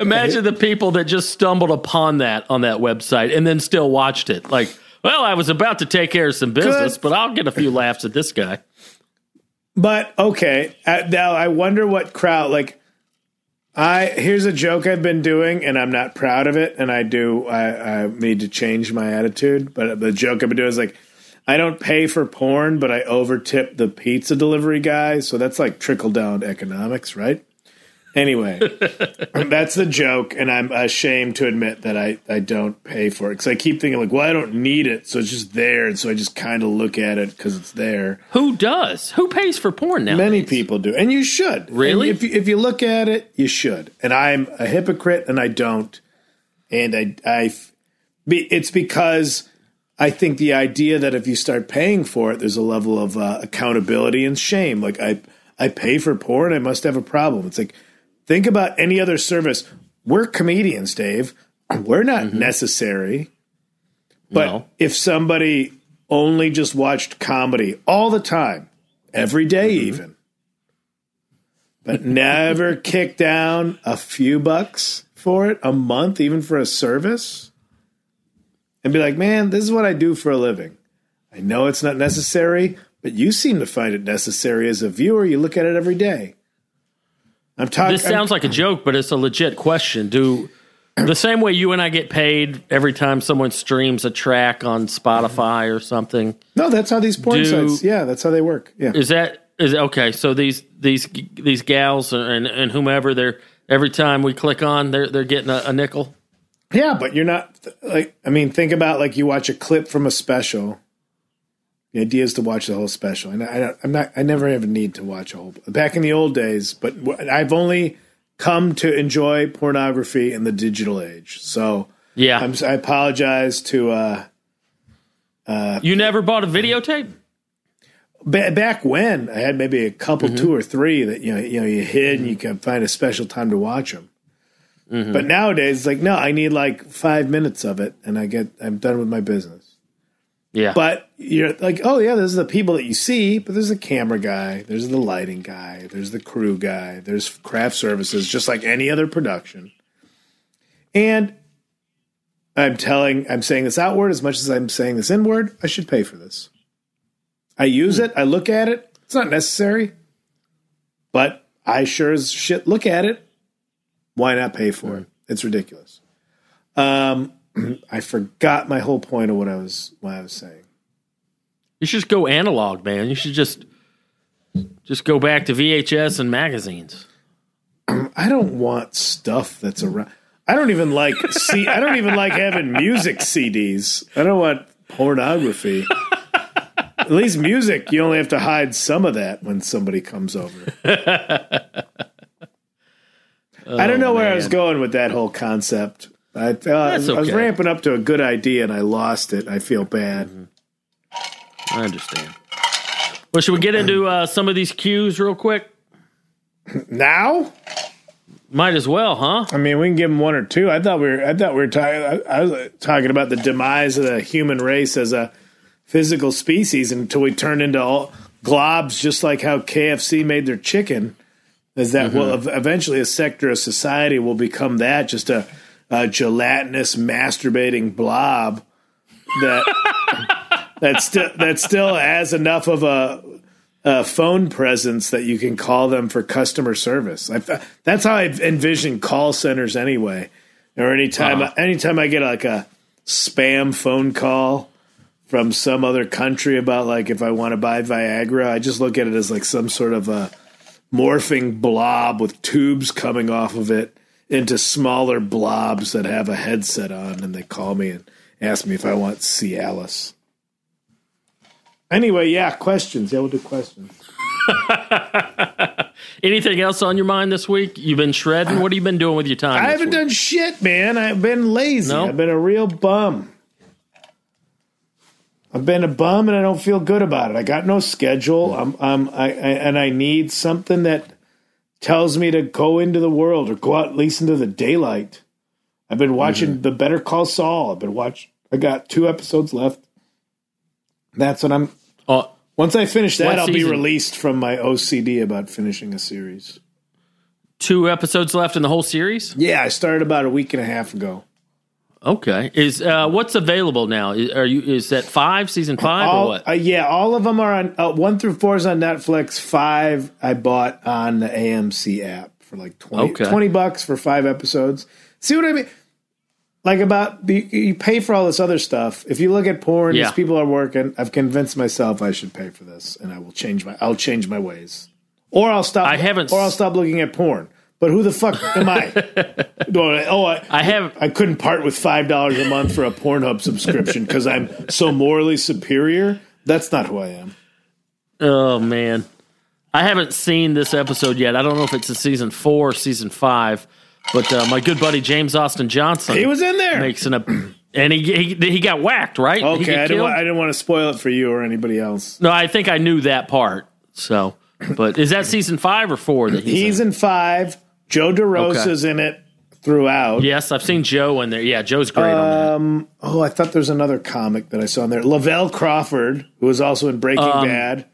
Imagine the people that just stumbled upon that on that website and then still watched it. Like, well, I was about to take care of some business,
Good.
but I'll get a few laughs at this guy.
But okay, uh, now I wonder what crowd like. I here's a joke I've been doing, and I'm not proud of it, and I do. I, I need to change my attitude. But the joke I've been doing is like, I don't pay for porn, but I overtip the pizza delivery guy, so that's like trickle down economics, right? Anyway, that's the joke, and I'm ashamed to admit that I, I don't pay for it because I keep thinking like, well, I don't need it, so it's just there, and so I just kind of look at it because it's there.
Who does? Who pays for porn now?
Many people do, and you should.
Really?
And if you, if you look at it, you should. And I'm a hypocrite, and I don't. And I, I, it's because I think the idea that if you start paying for it, there's a level of uh, accountability and shame. Like I, I pay for porn, I must have a problem. It's like think about any other service. We're comedians, Dave. We're not necessary. But
No.
if somebody only just watched comedy all the time, every day even, but never kick down a few bucks for it a month, even for a service, and be like, man, this is what I do for a living. I know it's not necessary, but you seem to find it necessary as a viewer. You look at it every day. I'm talking.
This sounds like a joke, but it's a legit question. Do the same way you and I get paid every time someone streams a track on Spotify or something?
no. That's how these porn
Do-
sites. Yeah, that's how they work. Yeah.
Is that is okay? So these these these gals and and whomever they're every time we click on, they're they're getting a, a nickel.
Yeah, but you're not like I mean, think about like you watch a clip from a special. The idea is to watch the whole special, and I, I'm not. I never ever need to watch a whole. Back in the old days, but I've only come to enjoy pornography in the digital age. So
Yeah,
I'm, I apologize to uh, uh
you never bought a videotape.
ba- back when I had maybe a couple, two or three that you know, you know, you hid and you could find a special time to watch them. Mm-hmm. But nowadays, it's like no, I need like five minutes of it, and I get I'm done with my business.
Yeah,
But you're like, oh yeah, there's the people that you see, but there's the camera guy, there's the lighting guy, there's the crew guy, there's craft services, just like any other production. And I'm telling, I'm saying this outward as much as I'm saying this inward. I should pay for this. I use hmm. it, I look at it. It's not necessary, but I sure as shit look at it. Why not pay for it? It's ridiculous. Um, I forgot my whole point of what I was what I was saying.
you should just go analog, man. You should just just go back to VHS and magazines.
I don't want stuff that's around. I don't even like see. I don't even like having music CDs. I don't want pornography. At least music, you only have to hide some of that when somebody comes over. I don't know where I was going with that whole concept. I, uh, I was ramping up to a good idea and I lost it. I feel bad.
I understand. Well, should we get into uh, some of these cues real quick?
Now,
Might as well, huh?
I mean, we can give them one or two. I thought we were. I thought we were talking. I, was talking about the demise of the human race as a physical species until we turned into all globs, just like how KFC made their chicken. Is that well? Eventually, a sector of society will become that, just a, a gelatinous, masturbating blob that that still that still has enough of a uh, phone presence that you can call them for customer service. I, that's how I envision call centers anyway. Or anytime, anytime I get like a spam phone call from some other country about like if I want to buy Viagra, I just look at it as like some sort of a morphing blob with tubes coming off of it into smaller blobs that have a headset on, and they call me and ask me if I want Cialis. Anyway, yeah, questions. Yeah, we'll do questions.
Anything else on your mind this week? You've been shredding. What have you been doing with your time?
I haven't
week?
done shit, man. I've been lazy.
No?
I've been a real bum. I've been a bum, and I don't feel good about it. I got no schedule. I'm, I'm, I, I, and I need something that tells me to go into the world or go out at least into the daylight. I've been watching
Mm-hmm.
the Better Call Saul. I've been watch. I got two episodes left. That's what I'm.
Oh,
Once I finish that, I'll be released from my OCD about finishing a series.
two episodes left in the whole series.
Yeah, I started about a week and a half ago.
Okay. Is uh, what's available now? Are you is that five season five or
all,
what?
uh, yeah, all of them are on uh, one through four is on Netflix. Five I bought on the AMC app for like 20,
Okay.
20 bucks for five episodes. See what I mean? Like about you, you pay for all this other stuff. If you look at porn,
Yeah.
these people are working. I've convinced myself I should pay for this, and I will change my. I'll change my ways, or I'll stop.
I haven't
or I'll stop looking at porn. But who the fuck am I? Oh, I,
I have
I couldn't part with five dollars a month for a Pornhub subscription because I'm so morally superior. That's not who I am.
Oh man, I haven't seen this episode yet. I don't know if it's a season four or season five, but uh, my good buddy James Austin Johnson
He was in there.
makes an and he, he he got whacked right.
Okay, I didn't, want, I didn't want to spoil it for you or anybody else.
no, I think I knew that part. So, but is that season five or four that he's,
He's
in?
in five. Joe DeRosa's in it throughout.
Yes, I've seen Joe in there. Yeah, Joe's great on that.
Oh, I thought there's another comic that I saw in there. Lavelle Crawford, who was also in Breaking
Um,
Bad.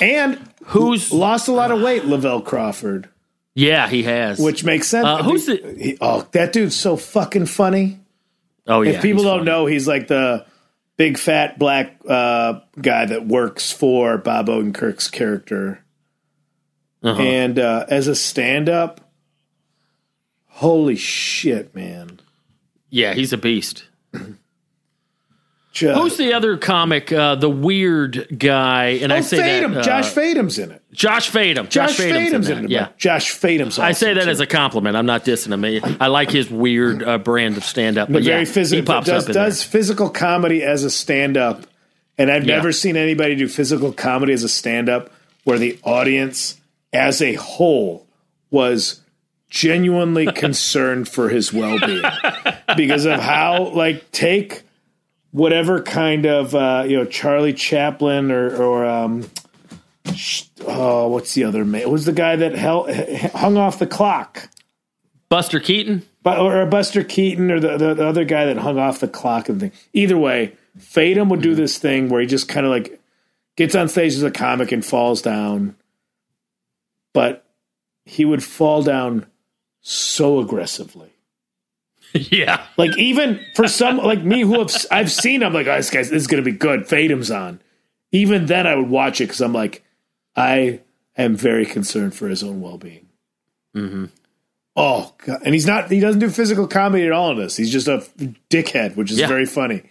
And
Who's
lost a lot of weight, Lavelle Crawford,
yeah, he has.
which makes sense.
Uh, who's
think- he- oh, that dude's so fucking funny.
oh yeah,
if people don't
funny.
know, he's like the big fat black uh, guy that works for Bob Odenkirk's character.
Uh-huh.
And uh, as a stand up, holy shit, man.
yeah, he's a beast.
Just,
Who's the other comic? Uh, the weird guy, and I
oh,
say
Fadem.
that uh,
Josh Fadem's in it.
Josh Fadem.
Josh,
Fadem's
Fadem's
in
in it.
Yeah,
Josh Fadem's
I say that
too.
as a compliment. I'm not dissing him. I like his weird uh, brand of stand up. But
very
yeah,
physical.
he pops
does
up
does
there.
physical comedy as a stand up, and I've
Yeah.
never seen anybody do physical comedy as a stand up where the audience as a whole was genuinely concerned for his well being because of how like take whatever kind of uh, you know Charlie Chaplin or or um, oh what's the other man? What was the guy that held, hung off the clock?
Buster Keaton.
But or Buster Keaton or the, the, the other guy that hung off the clock and thing. Either way, Fadem would do this thing where he just kind of like gets on stage as a comic and falls down, but he would fall down so aggressively.
yeah,
Like even for some like me who have I've seen, I'm like, oh, this guy's this is gonna be good. Fadem's on. Even then, I would watch it because I'm like, I am very concerned for his own well being. Mm-hmm. Oh, God. and he's not. He doesn't do physical comedy at all in this. He's just a dickhead, which is
Yeah.
very funny.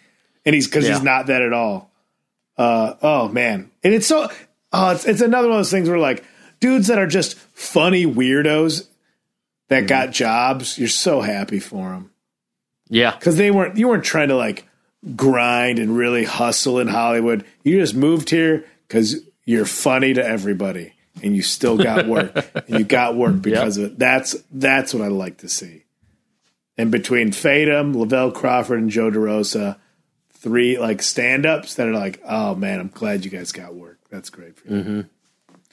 And he's because
Yeah.
he's not that at all. Uh, oh man, and it's so. Oh, it's it's another one of those things where like dudes that are just funny weirdos that
Mm-hmm.
got jobs. You're so happy for them
yeah,
because they weren't you weren't trying to like grind and really hustle in Hollywood. You just moved here because you're funny to everybody, and you still got work. and you got work because of it. That's that's what I like to see. And between Fadem, Lavelle Crawford, and Joe DeRosa, three like stand ups that are like, oh man, I'm glad you guys got work. That's great for you.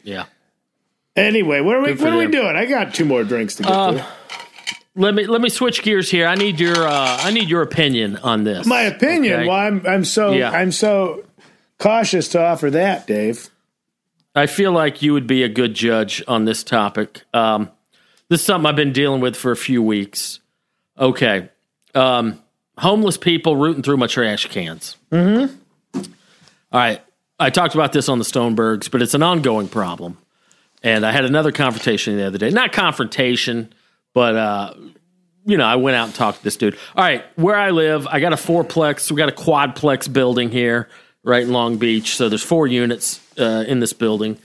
yeah.
Anyway, what are we what are we doing? I got two more drinks to get to.
Let me let me switch gears here. I need your uh, I need your opinion on this.
My opinion.
Okay?
Well, I'm I'm so
Yeah.
I'm so cautious to offer that, Dave.
I feel like you would be a good judge on this topic. Um, this is something I've been dealing with for a few weeks. Okay. Um, homeless people rooting through my trash cans. Mm-hmm. All right. I talked about this on the Stonebergs, but it's an ongoing problem. And I had another confrontation the other day. Not confrontation, but uh, you know, I went out and talked to this dude. All right, where I live, I got a fourplex. We got a quadplex building here, right in Long Beach. So there's four units uh, in this building,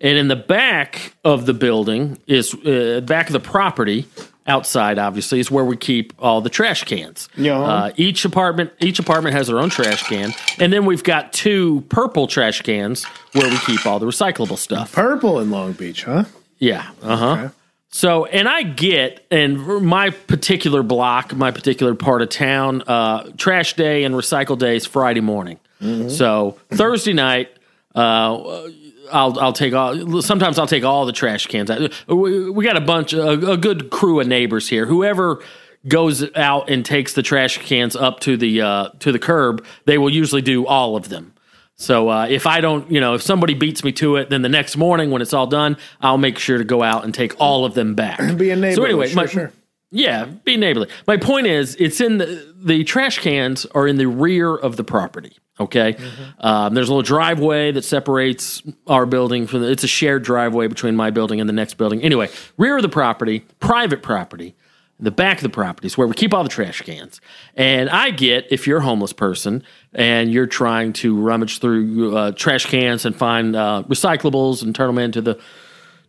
and in the back of the building is uh, back of the property. Outside, obviously, is where we keep all the trash cans.
Yeah.
Uh, each apartment, each apartment has their own trash can, and then we've got two purple trash cans where we keep all the recyclable stuff.
Purple in Long Beach, huh?
Yeah. Uh huh. So, and I get, and my particular block, my particular part of town, uh, trash day and recycle day is Friday morning. So Thursday night, uh, I'll I'll take all. Sometimes I'll take all the trash cans. out. We, we got a bunch, a, a good crew of neighbors here. Whoever goes out and takes the trash cans up to the uh, to the curb, they will usually do all of them. So uh, if I don't, you know, if somebody beats me to it, then the next morning when it's all done, I'll make sure to go out and take all of them back.
Be a neighbor.
So anyway,
sure,
my,
sure.
yeah, be neighborly. My point is, it's in the the trash cans are in the rear of the property. Okay, um, there's a little driveway that separates our building from. The, it's a shared driveway between my building and the next building. Anyway, rear of the property, private property. The back of the property is where we keep all the trash cans. And I get if you're a homeless person and you're trying to rummage through uh, trash cans and find uh, recyclables and turn them into the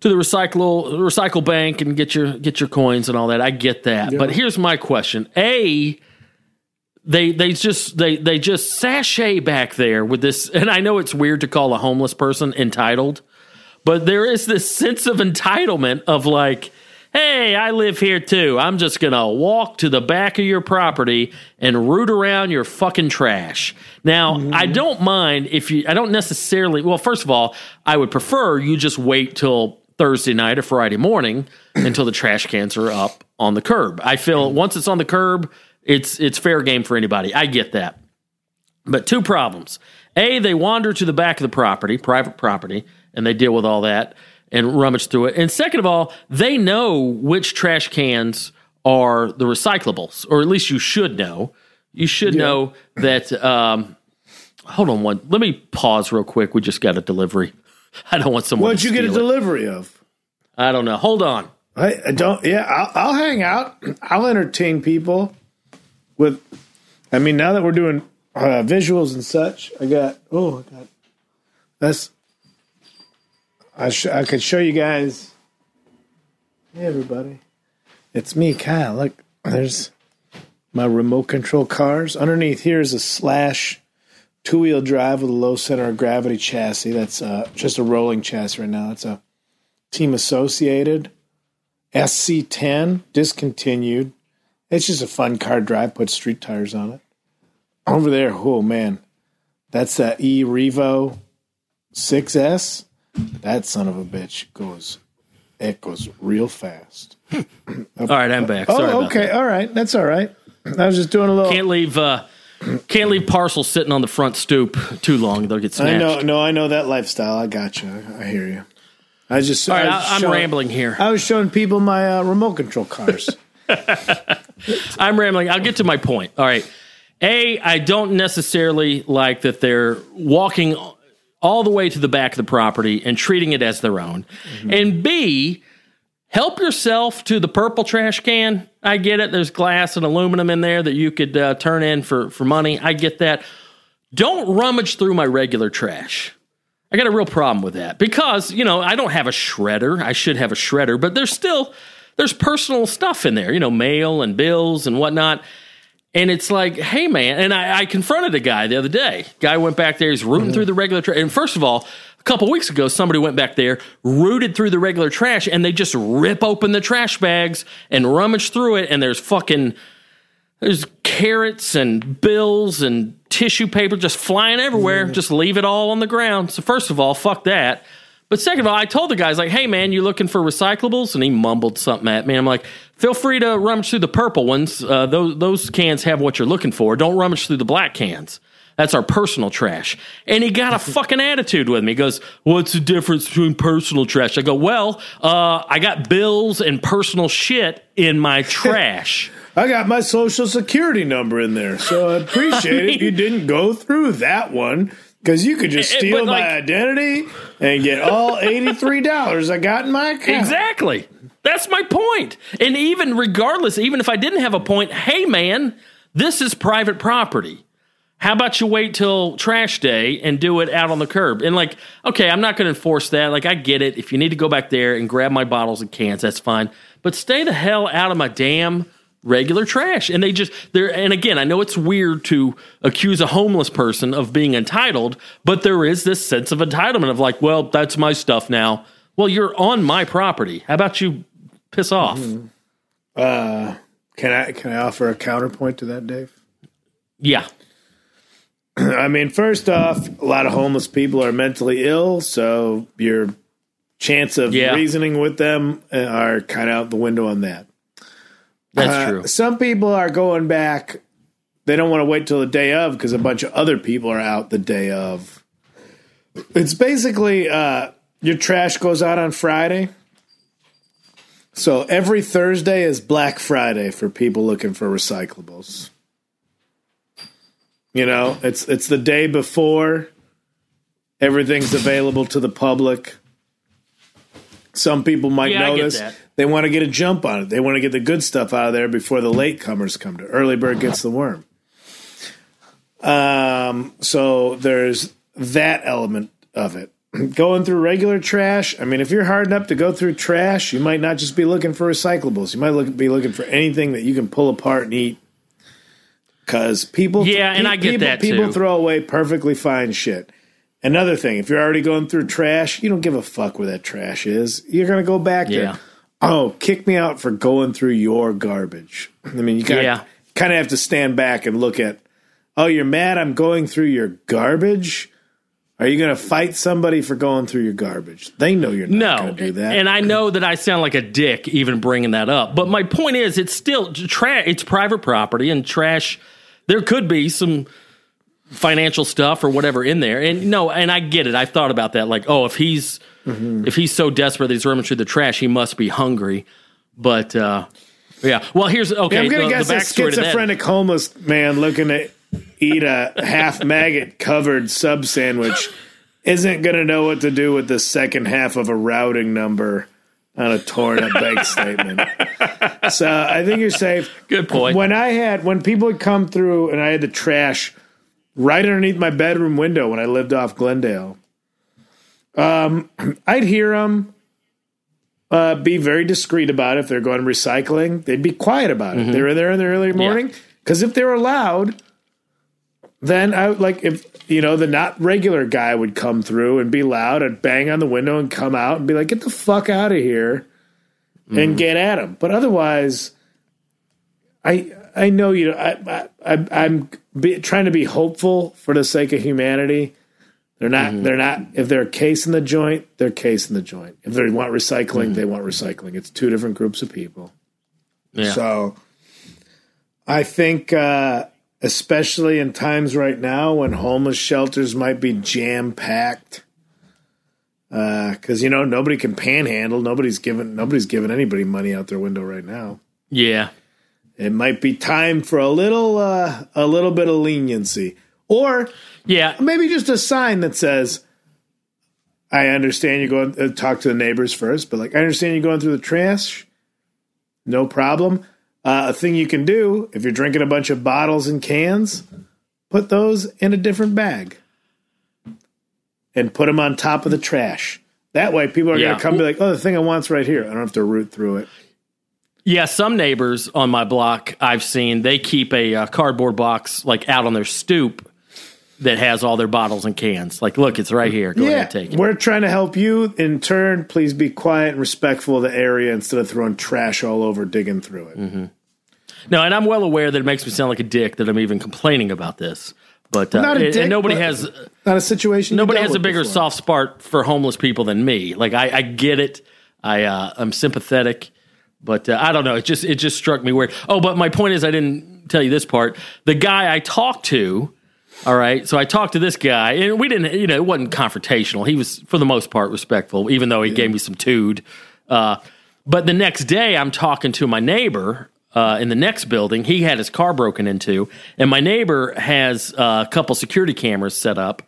to the recycle recycle bank and get your get your coins and all that. I get that. But here's my question. A they they just they they just sashay back there with this and I know it's weird to call a homeless person entitled, but there is this sense of entitlement of like Hey, I live here too. I'm just going to walk to the back of your property and root around your fucking trash. Now, I mm-hmm. don't mind if you, I don't necessarily, well, first of all, I would prefer you just wait till Thursday night or Friday morning until the trash cans are up on the curb. I feel mm-hmm. once it's on the curb, it's it's fair game for anybody. I get that. But two problems. A, they wander to the back of the property, private property, and they deal with all that and rummage through it. And second of all, they know which trash cans are the recyclables, or at least you should know. You should know that. Um, hold on one. Let me pause real quick. We just got a delivery. I don't want someone.
What'd you get a
it.
delivery of?
I don't know. Hold on.
I, I don't. Yeah, I'll, I'll hang out. I'll entertain people with. I mean, now that we're doing uh, visuals and such, I got. Oh, I got. That's. I sh- I could show you guys. Hey, everybody, it's me, Kyle. Look, there's my remote control cars. Underneath here is a slash two wheel drive with a low center of gravity chassis. That's uh, just a rolling chassis right now. It's a team associated. SC10 discontinued. It's just a fun car drive. Put street tires on it. Over there, oh man, that's that E Revo 6S. That son of a bitch goes, it goes real fast.
All right, I'm back. Sorry
oh, okay, all right, that's all right. I was just doing a little.
Can't leave uh, can't leave parcels sitting on the front stoop too long. They'll get smashed.
I know, no, I know that lifestyle. I got you. I, hear you. I just,
All right,
I was
I, I'm
showing-
rambling here.
I was showing people my uh, remote control cars.
I'm rambling. I'll get to my point. All right. A, I don't necessarily like that they're walking all the way to the back of the property and treating it as their own. And B, help yourself to the purple trash can. I get it. There's glass and aluminum in there that you could uh, turn in for, for money. I get that. Don't rummage through my regular trash. I got a real problem with that because, you know, I don't have a shredder. I should have a shredder, but there's still there's personal stuff in there, you know, mail and bills and whatnot. And it's like, hey man, and I, I confronted a guy the other day. Guy went back there, he's rooting through the regular trash. And first of all, a couple weeks ago, somebody went back there, rooted through the regular trash, and they just rip open the trash bags and rummage through it, and there's fucking there's carrots and bills and tissue paper just flying everywhere. Just leave it all on the ground. So first of all, fuck that. But second of all, I told the guys like, "Hey man, you looking for recyclables?" And he mumbled something at me. I'm like, "Feel free to rummage through the purple ones. Uh, those those cans have what you're looking for. Don't rummage through the black cans. That's our personal trash." And he got a fucking attitude with me. He goes, "What's the difference between personal trash?" I go, "Well, uh, I got bills and personal shit in my trash."
I got my social security number in there, so I appreciate it. If you didn't go through that one because you could just
Eh, eh,
steal
but,
my identity and get all eighty-three dollars I got in my account.
Exactly. That's my point. And even regardless, even if I didn't have a point, hey man, this is private property. How about you wait till trash day and do it out on the curb? And like, okay, I'm not going to enforce that. Like, I get it. If you need to go back there and grab my bottles and cans, that's fine. But stay the hell out of my damn regular trash. And they just they're and again, I know it's weird to accuse a homeless person of being entitled, but there is this sense of entitlement of like, well, that's my stuff now. Well, you're on my property. How about you piss off?
Uh, can I can I offer a counterpoint to that, Dave?
Yeah.
I mean, first off, a lot of homeless people are mentally ill, so your chance of
Yeah.
reasoning with them uh, are kind of out the window on that.
That's
Uh,
true.
Some people are going back. They don't want to wait till the day of because a bunch of other people are out the day of. It's basically uh, your trash goes out on Friday. So every Thursday is Black Friday for people looking for recyclables. You know, it's it's the day before everything's available to the public. Some people might
Yeah, I get
notice
that.
They want to get a jump on it. They want to get the good stuff out of there before the latecomers come to. Early bird gets the worm. Um, so there's that element of it. Going through regular trash. I mean, if you're hard enough to go through trash, you might not just be looking for recyclables. You might look, be looking for anything that you can pull apart and eat. Because people,
Yeah, and I get
people,
that,
People
too.
throw away perfectly fine shit. Another thing, if you're already going through trash, you don't give a fuck where that trash is. You're gonna go back
Yeah.
there. Oh, kick me out for going through your garbage. I mean, you
Yeah.
kind of have to stand back and look at. Oh, you're mad? I'm going through your garbage. Are you going to fight somebody for going through your garbage? They know you're not
No,
going to do that.
and I know that I sound like a dick even bringing that up. But my point is, it's still trash. It's private property and trash. There could be some financial stuff or whatever in there. And no, and I get it. I've thought about that. Like, oh, if he's if he's so desperate that he's rummaging through the trash, he must be hungry. But uh, yeah, well, here's okay.
Yeah, I'm gonna
the,
guess
the
a
to that.
schizophrenic homeless man looking to eat a half maggot covered sub sandwich isn't gonna know what to do with the second half of a routing number on a torn up bank statement. So I think you're safe.
Good point.
When I had when people would come through and I had the trash right underneath my bedroom window when I lived off Glendale, um, I'd hear them uh, be very discreet about it. If they're going recycling, they'd be quiet about it. They were there in the early morning because if they were loud, then I would like if you know the not regular guy would come through and be loud and bang on the window and come out and be like, "Get the fuck out of here," and get at him. But otherwise, I I know you. know, I, I I'm be, trying to be hopeful for the sake of humanity. They're not. They're not. If they're case in the joint, they're case in the joint. If they want recycling, they want recycling. It's two different groups of people.
Yeah.
So I think, uh, especially in times right now when homeless shelters might be jam packed, because you know nobody can panhandle. Nobody's giving. Nobody's giving anybody money out their window right now.
yeah.
It might be time for a little, uh, a little bit of leniency, or
Yeah.
maybe just a sign that says, "I understand you're going uh, talk to the neighbors first, but like I understand you're going through the trash. No problem. Uh, a thing you can do if you're drinking a bunch of bottles and cans, put those in a different bag and put them on top of the trash. That way, people are
Yeah.
going to come be like, "Oh, the thing I want's right here. I don't have to root through it."
Yeah, some neighbors on my block I've seen they keep a uh, cardboard box like out on their stoop that has all their bottles and cans. Like, look, it's right here. Go ahead and take it.
we're trying to help you. In turn, please be quiet and respectful of the area instead of throwing trash all over, digging through it.
Mm-hmm. No, and I'm well aware that it makes me sound like a dick that I'm even complaining about this. But uh,
Not a
and-
dick,
and nobody has
Not a situation.
nobody has a bigger
before.
soft spot for homeless people than me. Like I, I get it. I uh, I'm sympathetic, but uh, I don't know. It just it just struck me weird. Oh, but my point is I didn't tell you this part. The guy I talked to. All right, so I talked to this guy, and we didn't, you know, it wasn't confrontational. He was, for the most part, respectful, even though he gave me some tood. Uh, but the next day, I'm talking to my neighbor uh, in the next building. He had his car broken into, and my neighbor has uh, a couple security cameras set up.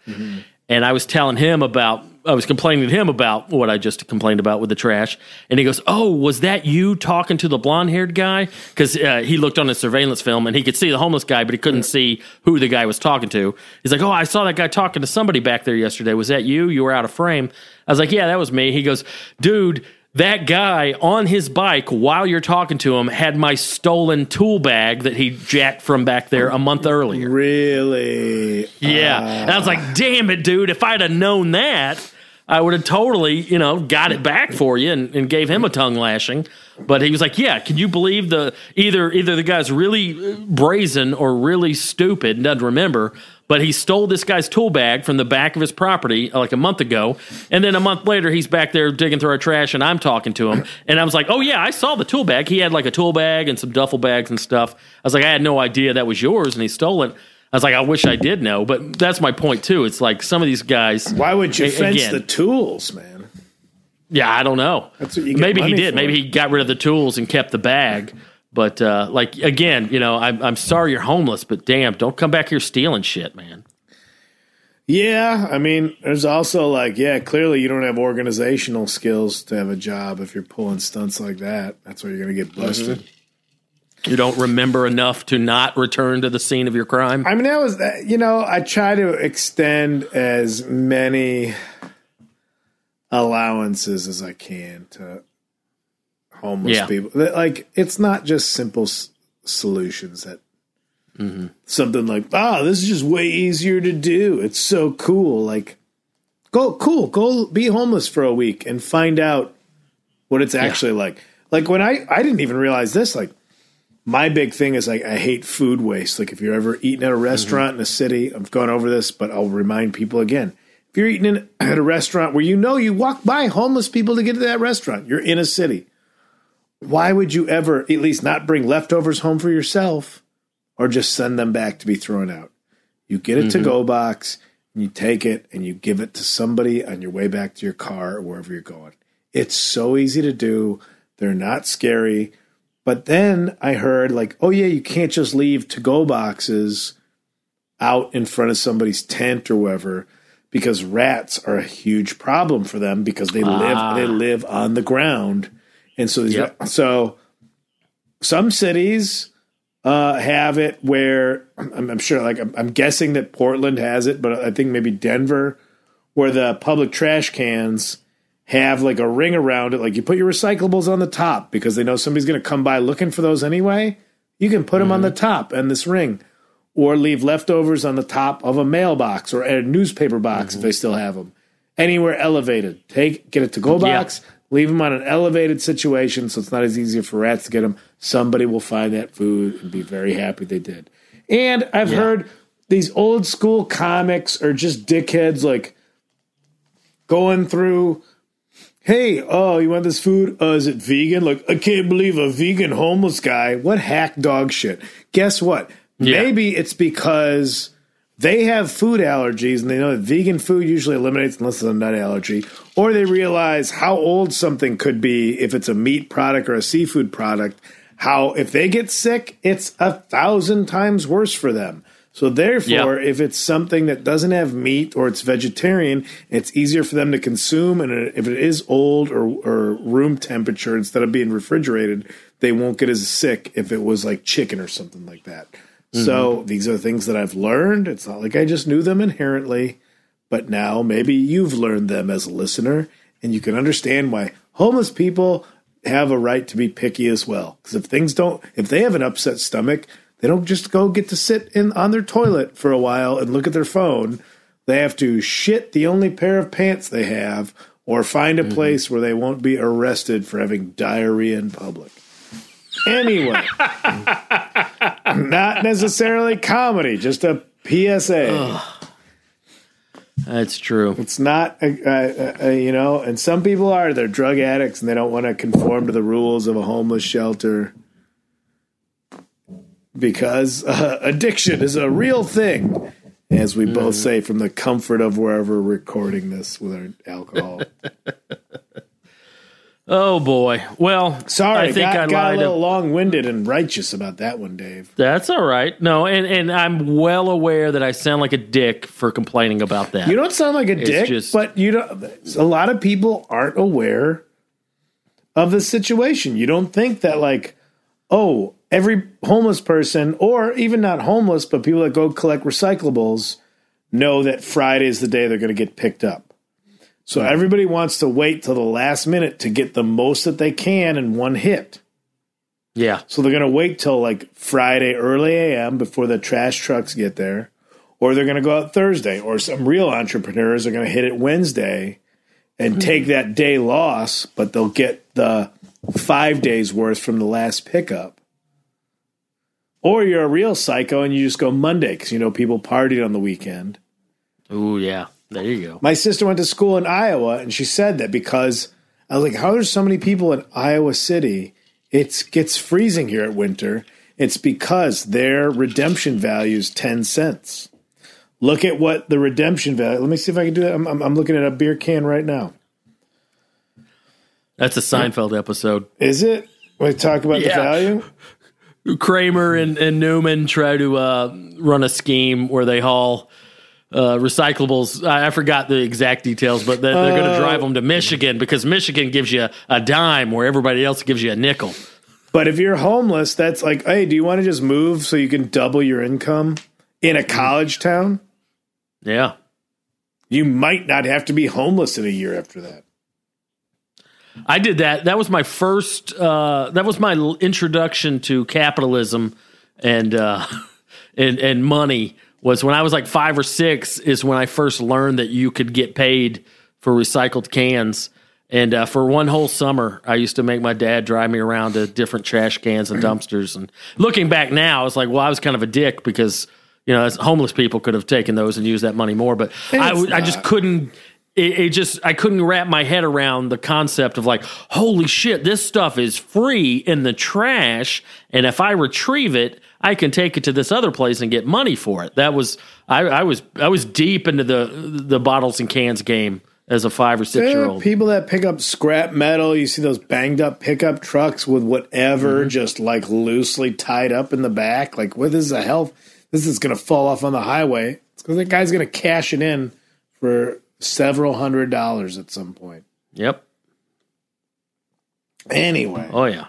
And I was telling him about, I was complaining to him about what I just complained about with the trash. And he goes, Oh, was that you talking to the blonde haired guy? Because uh, he looked on his surveillance film and he could see the homeless guy, but he couldn't see who the guy was talking to. He's like, Oh, I saw that guy talking to somebody back there yesterday. Was that you? You were out of frame. I was like, Yeah, that was me. He goes, Dude, that guy on his bike while you're talking to him had my stolen tool bag that he jacked from back there a month earlier.
Really?
Yeah. and I was like, damn it, dude. If I'd have known that, I would have totally, you know, got it back for you and, and gave him a tongue lashing. But he was like, yeah, can you believe the either either the guy's really brazen or really stupid and doesn't remember, but he stole this guy's tool bag from the back of his property uh, like a month ago. And then a month later, he's back there digging through our trash and I'm talking to him. And I was like, oh, yeah, I saw the tool bag. He had like a tool bag and some duffel bags and stuff. I was like, I had no idea that was yours and he stole it. I was like, I wish I did know, but that's my point too. It's like some of these guys.
Why would you
A-
fence
again.
the tools, man?
Yeah, I don't know.
That's what you get
Maybe he did.
for.
Maybe he got rid of the tools and kept the bag. But uh, like again, you know, I'm I'm sorry you're homeless, but damn, don't come back here stealing shit, man.
Yeah, I mean, there's also like, yeah, clearly you don't have organizational skills to have a job if you're pulling stunts like that. That's where you're going to get busted.
You don't remember enough to not return to the scene of your crime.
I mean, that was, uh, you know, I try to extend as many allowances as I can to homeless
Yeah.
people. Like, it's not just simple s- solutions that something like, oh, this is just way easier to do. It's so cool. Like, go, cool, go be homeless for a week and find out what it's actually like. Like, when I, I didn't even realize this, like, my big thing is like I hate food waste. Like if you're ever eating at a mm-hmm. restaurant in a city, I've gone over this, but I'll remind people again. If you're eating in, at a restaurant where you know you walk by homeless people to get to that restaurant, you're in a city. Why would you ever at least not bring leftovers home for yourself or just send them back to be thrown out? You get a to mm-hmm. go box, and you take it and you give it to somebody on your way back to your car or wherever you're going. It's so easy to do. They're not scary. But then I heard, like, oh, yeah, you can't just leave to go boxes out in front of somebody's tent or whatever because rats are a huge problem for them because they live they live on the ground and so
Yep.
so some cities uh, have it where I'm, I'm sure like I'm, I'm guessing that Portland has it but I think maybe Denver where the public trash cans have like a ring around it like you put your recyclables on the top because they know somebody's going to come by looking for those anyway you can put them on the mm-hmm. top and this ring or leave leftovers on the top of a mailbox or a newspaper box if they mm-hmm. still have them. Anywhere elevated, take get a to go
Yeah.
box, leave them on an elevated situation so it's not as easy for rats to get them. Somebody will find that food and be very happy they did. And I've heard these old school comics are just dickheads like going through Hey, oh, you want this food? Uh, is it vegan? Like, I can't believe a vegan homeless guy. What hack dog shit? Guess what?
Yeah.
Maybe it's because they have food allergies and they know that vegan food usually eliminates unless it's a nut allergy, or they realize how old something could be if it's a meat product or a seafood product. How if they get sick, it's a thousand times worse for them. So therefore,
Yeah.
if it's something that doesn't have meat or it's vegetarian, it's easier for them to consume. And if it is old or, or room temperature instead of being refrigerated, they won't get as sick if it was like chicken or something like that. Mm-hmm. So these are things that I've learned. It's not like I just knew them inherently, but now maybe you've learned them as a listener and you can understand why homeless people have a right to be picky as well. Because if things don't, if they have an upset stomach, they don't just go get to sit in on their toilet for a while and look at their phone. They have to shit the only pair of pants they have or find a mm-hmm. place where they won't be arrested for having diarrhea in public. Anyway, not necessarily comedy, just a PSA.
That's true.
It's not, a, a, a, you know, and some people are, they're drug addicts and they don't want to conform to the rules of a homeless shelter because uh, addiction is a real thing, as we both say from the comfort of wherever we're recording this with our alcohol.
Oh boy. Well,
Sorry,
I think
got,
I
got a little long winded and righteous about that one, Dave.
That's all right. No, and and I'm well aware that I sound like a dick for complaining about that.
You don't sound like a dick,
just-
but you don't. A lot of people aren't aware of the situation. You don't think that like, oh, every homeless person, or even not homeless, but people that go collect recyclables, know that Friday is the day they're going to get picked up. So everybody wants to wait till the last minute to get the most that they can in one hit.
yeah.
So they're going to wait till like Friday early AM before the trash trucks get there, or they're going to go out Thursday, or some real entrepreneurs are going to hit it Wednesday and hmm. take that day loss, but they'll get the five days worth from the last pickup. Or you're a real psycho and you just go Monday because you know people partied on the weekend.
Oh, yeah. There you go.
My sister went to school in Iowa, and she said that because I was like, "How there's so many people in Iowa City? It gets freezing here at winter. It's because their redemption value is ten cents. Look at what the redemption value. Let me see if I can do that. I'm, I'm, I'm looking at a beer can right now.
That's a Seinfeld episode.
Is it? We talk about
Yeah.
the value.
Kramer and, and Newman try to uh, run a scheme where they haul uh, recyclables. I, I forgot the exact details, but they're, they're going to drive them to Michigan because Michigan gives you a dime where everybody else gives you a nickel.
But if you're homeless, that's like, hey, do you want to just move so you can double your income in a college town?
Yeah.
You might not have to be homeless in a year after that.
I did that. That was my first. Uh, that was my introduction to capitalism and uh, and and money. Was when I was like five or six. Is when I first learned that you could get paid for recycled cans. And uh, for one whole summer, I used to make my dad drive me around to different trash cans and dumpsters. And looking back now, it's like, well, I was kind of a dick because you know, as homeless people could have taken those and used that money more. But I, I just couldn't it, it just I couldn't wrap my head around the concept of like, holy shit, this stuff is free in the trash, and if I retrieve it, I can take it to this other place and get money for it. That was I, I was I was deep into the the bottles and cans game as a five or six year
Yeah,
old.
people that pick up scrap metal, you see those banged up pickup trucks with whatever
Mm-hmm.
just like loosely tied up in the back. Like, what is the hell? This is going to fall off on the highway. It's because that guy's going to cash it in for several hundred dollars at some point.
Yep.
Anyway,
Oh yeah.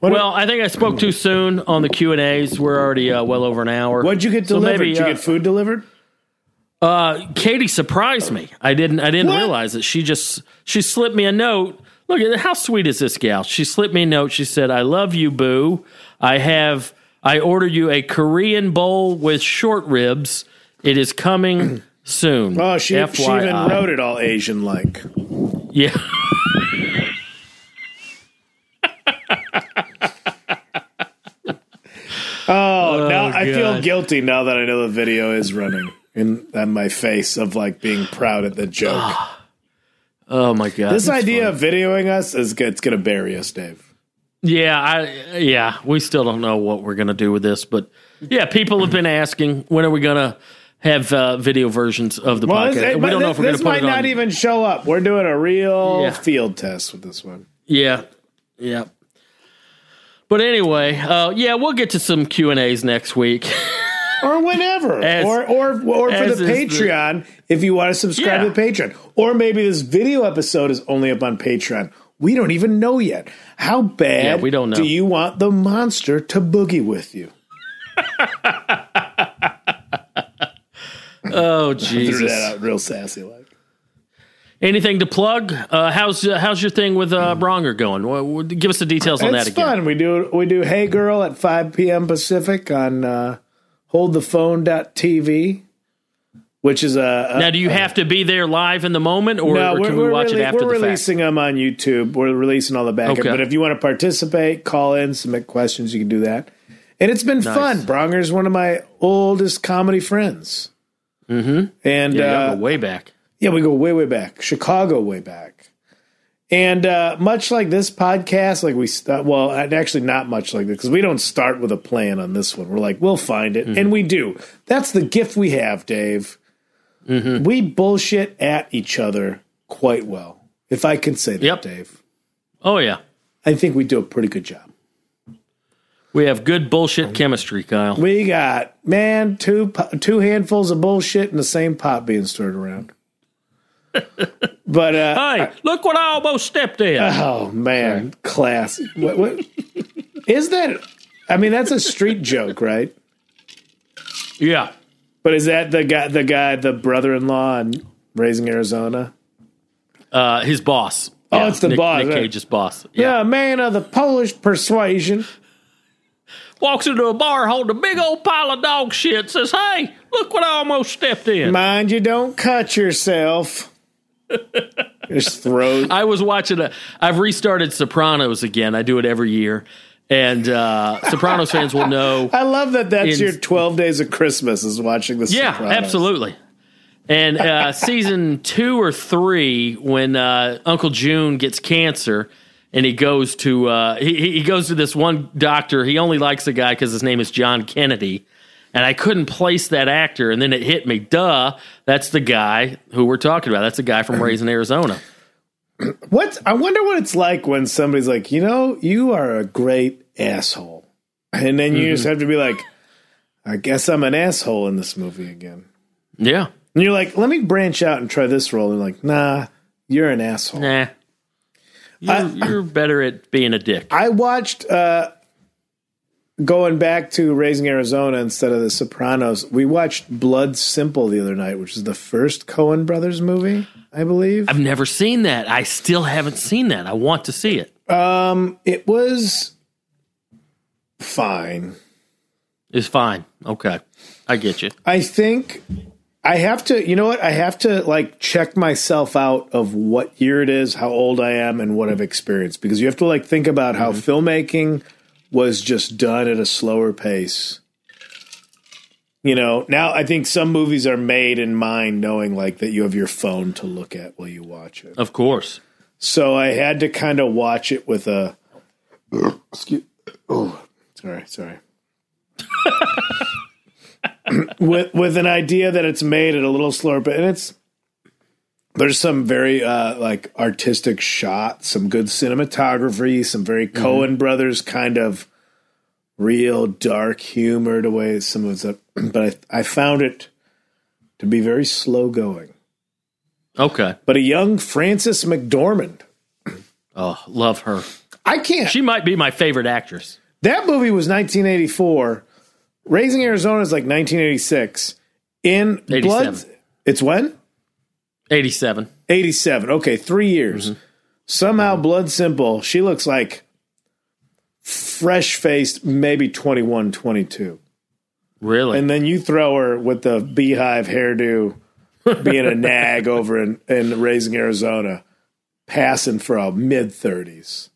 What-
well, I think I spoke too soon on the Q and A's. We're already uh, well over an hour.
what'd you get
So
delivered?
maybe,
Did you
uh,
get food delivered?
Uh, Katie surprised me. I didn't. I didn't
What?
realize it. She just she slipped me a note. Look at how sweet is this gal? She slipped me a note. She said, "I love you, boo. I have. I ordered you a Korean bowl with short ribs. It is coming soon.
Oh, she, she even wrote it all Asian like.
Yeah.
Oh, oh, now I feel guilty now that I know the video is running in on my face of like being proud at the joke.
Oh my god.
this idea
funny.
of videoing us is it's going to bury us, Dave.
Yeah, I yeah, we still don't know what we're gonna do with this, but yeah, people have been asking when are we gonna have uh, video versions of the
Well,
podcast. we don't know if we're gonna put it on.
This might not even show up. We're doing a real
Yeah.
field test with this one.
Yeah, yeah. But anyway, uh, yeah, we'll get to some Q and A's next week.
Or whenever,
As-
or or or for the
is the-
Patreon if you want to subscribe
Yeah.
to the Patreon, or maybe this video episode is only up on Patreon. We don't even know yet. How bad
Yeah, we don't know.
do you want the monster to boogie with you?
oh
Threw
Jesus!
that out real sassy like.
Anything to plug? Uh, how's uh, how's your thing with uh, Bronger going? Well, give us the details on
It's
that again.
fun. We do we do Hey Girl at 5 p.m. Pacific on uh, holdthephone.tv, which is a, a
Now, do you have to be there live in the moment, or,
no,
or can we watch
rele-
it after
we're
the fact?
releasing them on YouTube. We're releasing all the back end.
Okay.
But if you want to participate, call in, submit questions, you can do that. And it's been fun. Bronger's one of my oldest comedy friends. Mm-hmm. And
Yeah,
uh,
go way back.
Yeah, we go way, way back. Chicago, way back. And uh, much like this podcast, like we st- well, actually not much like this because we don't start with a plan on this one. We're like, we'll find it,
Mm-hmm.
and we do. That's the gift we have, Dave.
Mm-hmm.
We bullshit at each other quite well, if I can say that,
Yep.
Dave.
Oh yeah,
I think we do a pretty good job.
We have good bullshit chemistry, Kyle.
We got man two two handfuls of bullshit in the same pot being stirred around. but uh,
Hey, look what I almost stepped in.
Oh man, class. What, what is that? I mean, that's a street joke, right?
yeah.
But is that the guy, the guy, the brother-in-law in Raising Arizona?
Uh, his boss.
Oh,
Yeah,
it's the
Nick,
boss,
Nick
right.
Cage's boss.
Yeah, a man of the Polish persuasion.
Walks into a bar holding a big old pile of dog shit. Says, "Hey, look what I almost stepped in."
Mind you, don't cut yourself. Just throw.
I was watching a. I've restarted Sopranos again. I do it every year, and uh, Sopranos fans will know.
I love that. That's
In-
your twelve days of Christmas is watching the.
Yeah,
Sopranos.
absolutely. And uh, season two or three, when uh, Uncle June gets cancer, and he goes to uh, he he goes to this one doctor. He only likes the guy because his name is John Kennedy, and I couldn't place that actor. And then it hit me, duh, that's the guy who we're talking about. That's the guy from Raising Arizona.
What I wonder what it's like when somebody's like, you know, you are a great asshole, and then you just have to be like, I guess I'm an asshole in this movie again.
Yeah,
And you're like, let me branch out and try this role. And like, nah, you're an asshole.
nah. You're, you're better at being a dick.
I watched uh going back to Raising Arizona instead of The Sopranos. We watched Blood Simple the other night, which is the first Coen brothers movie, I believe.
I've never seen that. I still haven't seen that. I want to see it.
Um, It was fine.
It's fine. Okay. I get you.
I think I have to, you know what? I have to like check myself out of what year it is, how old I am, and what I've experienced because you have to like think about how mm-hmm. filmmaking was just done at a slower pace. You know, now I think some movies are made in mind knowing like that you have your phone to look at while you watch it.
Of course.
So I had to kind of watch it with a excuse oh, sorry, sorry. with with an idea that it's made at a little slower, but and it's there's some very uh, like artistic shots, some good cinematography, some very
Mm-hmm.
Coen brothers kind of real dark humor the way some of it's. But I, I found it to be very slow going.
Okay.
But a young Frances McDormand,
Oh, love her.
I can't.
She might be my favorite actress.
That movie was 1984. Raising Arizona is like 1986. In
87.
Blood, it's when?
87.
87. Okay, three years. Mm-hmm. Somehow, Blood Simple, she looks like fresh faced, maybe 21, 22.
Really?
And then you throw her with the beehive hairdo, being a nag over in, in Raising Arizona, passing for a mid 30s.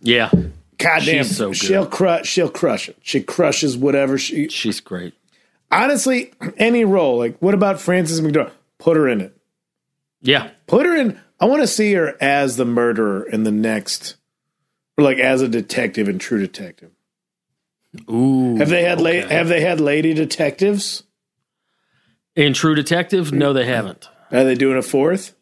yeah.
Goddamn,
She's so good.
she'll crush. She'll crush it. She crushes whatever she.
She's great.
Honestly, any role. Like, what about Frances McDormand? Put her in it.
Yeah.
Put her in. I want to see her as the murderer in the next, or like as a detective in True Detective.
Ooh.
Have they had la- Have they had lady detectives?
In True Detective? No, they haven't.
Are they doing a fourth?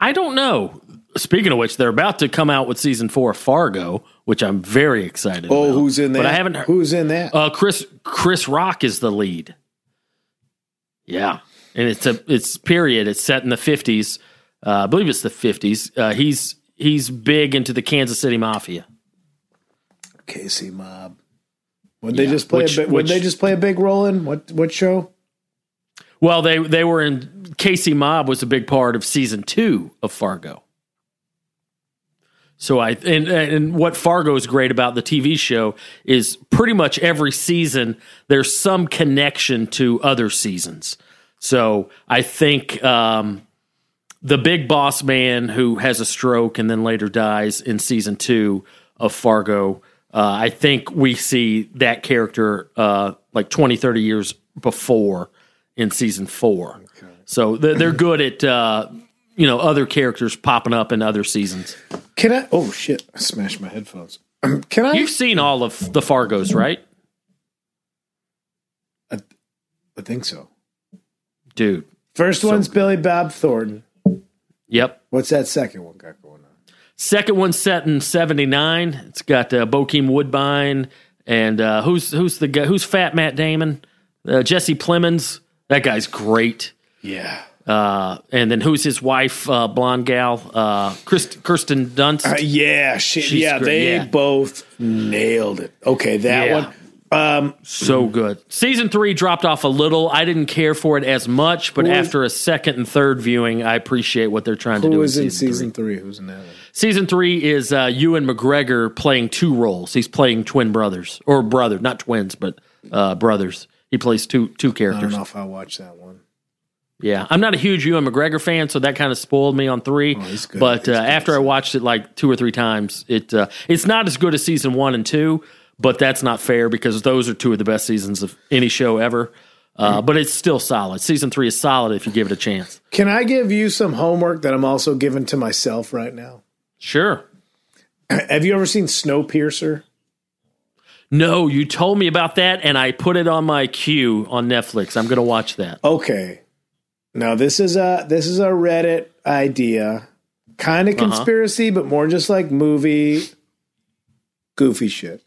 I don't know. Speaking of which, they're about to come out with season four of Fargo, which I'm very excited
Oh,
about.
who's in that?
But I haven't heard.
Who's in that?
Uh, Chris Chris Rock is the lead. Yeah, and it's a it's period. It's set in the fifties. Uh, I believe it's the fifties. Uh, he's he's big into the Kansas City Mafia.
Casey Mob. Would they
Yeah,
just play?
which-
a would they just play a big role in what? What show?
Well, they they were in Casey Mob was a big part of season two of Fargo. So I and and what Fargo is great about the TV show is pretty much every season there's some connection to other seasons. So I think um, the big boss man who has a stroke and then later dies in season two of Fargo. Uh, I think we see that character uh, like 20, 30 years before in season four. So they're, they're good at uh, you know other characters popping up in other seasons.
Can I? Oh shit! I smashed my headphones. Can I?
You've seen all of the Fargos, right,
I think so.
dude?
First one's Billy Bob Thornton.
Yep.
What's that second one got going on?
Second one set in '79. It's got uh, Bokeem Woodbine and uh, who's who's the guy? Who's Fat Matt Damon? Uh, Jesse Plemons. That guy's great.
Yeah.
Uh, and then who's his wife? Uh, blonde gal, uh, Kirst, Kirsten Dunst.
Uh, yeah, she,
She's
yeah,
great,
they
yeah.
both nailed it. Okay, that
Yeah.
one. Um,
So good. Season three dropped off a little. I didn't care for it as much, but after a second and third viewing, I appreciate what they're trying to
who
do.
was
in
in
season,
season
three.
three? Who's in that one?
Season three is uh, Ewan McGregor playing two roles. He's playing twin brothers or brother, not twins, but uh, brothers. He plays two two
I don't
characters.
know if I watched that one.
Yeah, I'm not a huge Ewan McGregor fan, so that kind of spoiled me on three.
Oh, he's good.
But uh, after I watched it like two or three times, it uh, it's not as good as season one and two. But that's not fair because those are two of the best seasons of any show ever. Uh, but it's still solid. Season three is solid if you give it a chance.
Can I give you some homework that I'm also giving to myself right now?
Sure.
Have you ever seen Snowpiercer?
No, you told me about that, and I put it on my queue on Netflix. I'm going to watch that.
Okay. Now this is a this is a Reddit idea, kind of
Uh-huh.
conspiracy, but more just like movie goofy shit.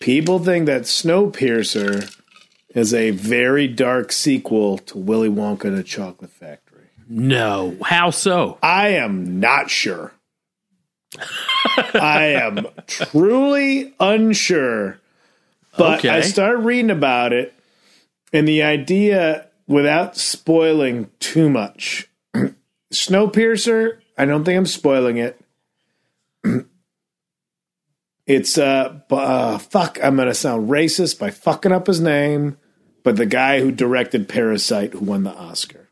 People think that Snowpiercer is a very dark sequel to Willy Wonka and the Chocolate Factory.
No, how so?
I am not sure. I am truly unsure. But I started reading about it, and the idea, without spoiling too much, Snowpiercer. I don't think I'm spoiling it. it's uh, uh, fuck. I'm gonna sound racist by fucking up his name, but the guy who directed Parasite, who won the Oscar,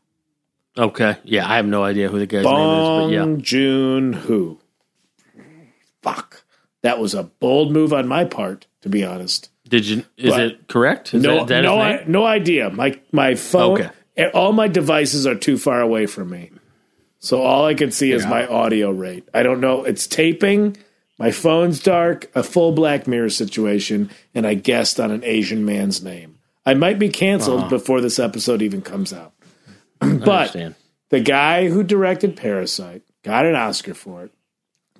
Okay, yeah, I have no idea who the guy's name is, but yeah.
Bong Joon Ho. Fuck, that was a bold move on my part, to be honest.
Did you? Is
But-
it correct? Is
no,
that, that
no, I, no idea. My my phone,
Okay.
eh, all my devices are too far away from me, so all I can see is my audio rate. I don't know. It's taping, My phone's dark, a full Black Mirror situation, and I guessed on an Asian man's name. I might be canceled
Uh-huh.
before this episode even comes out. But the guy who directed Parasite got an Oscar for it,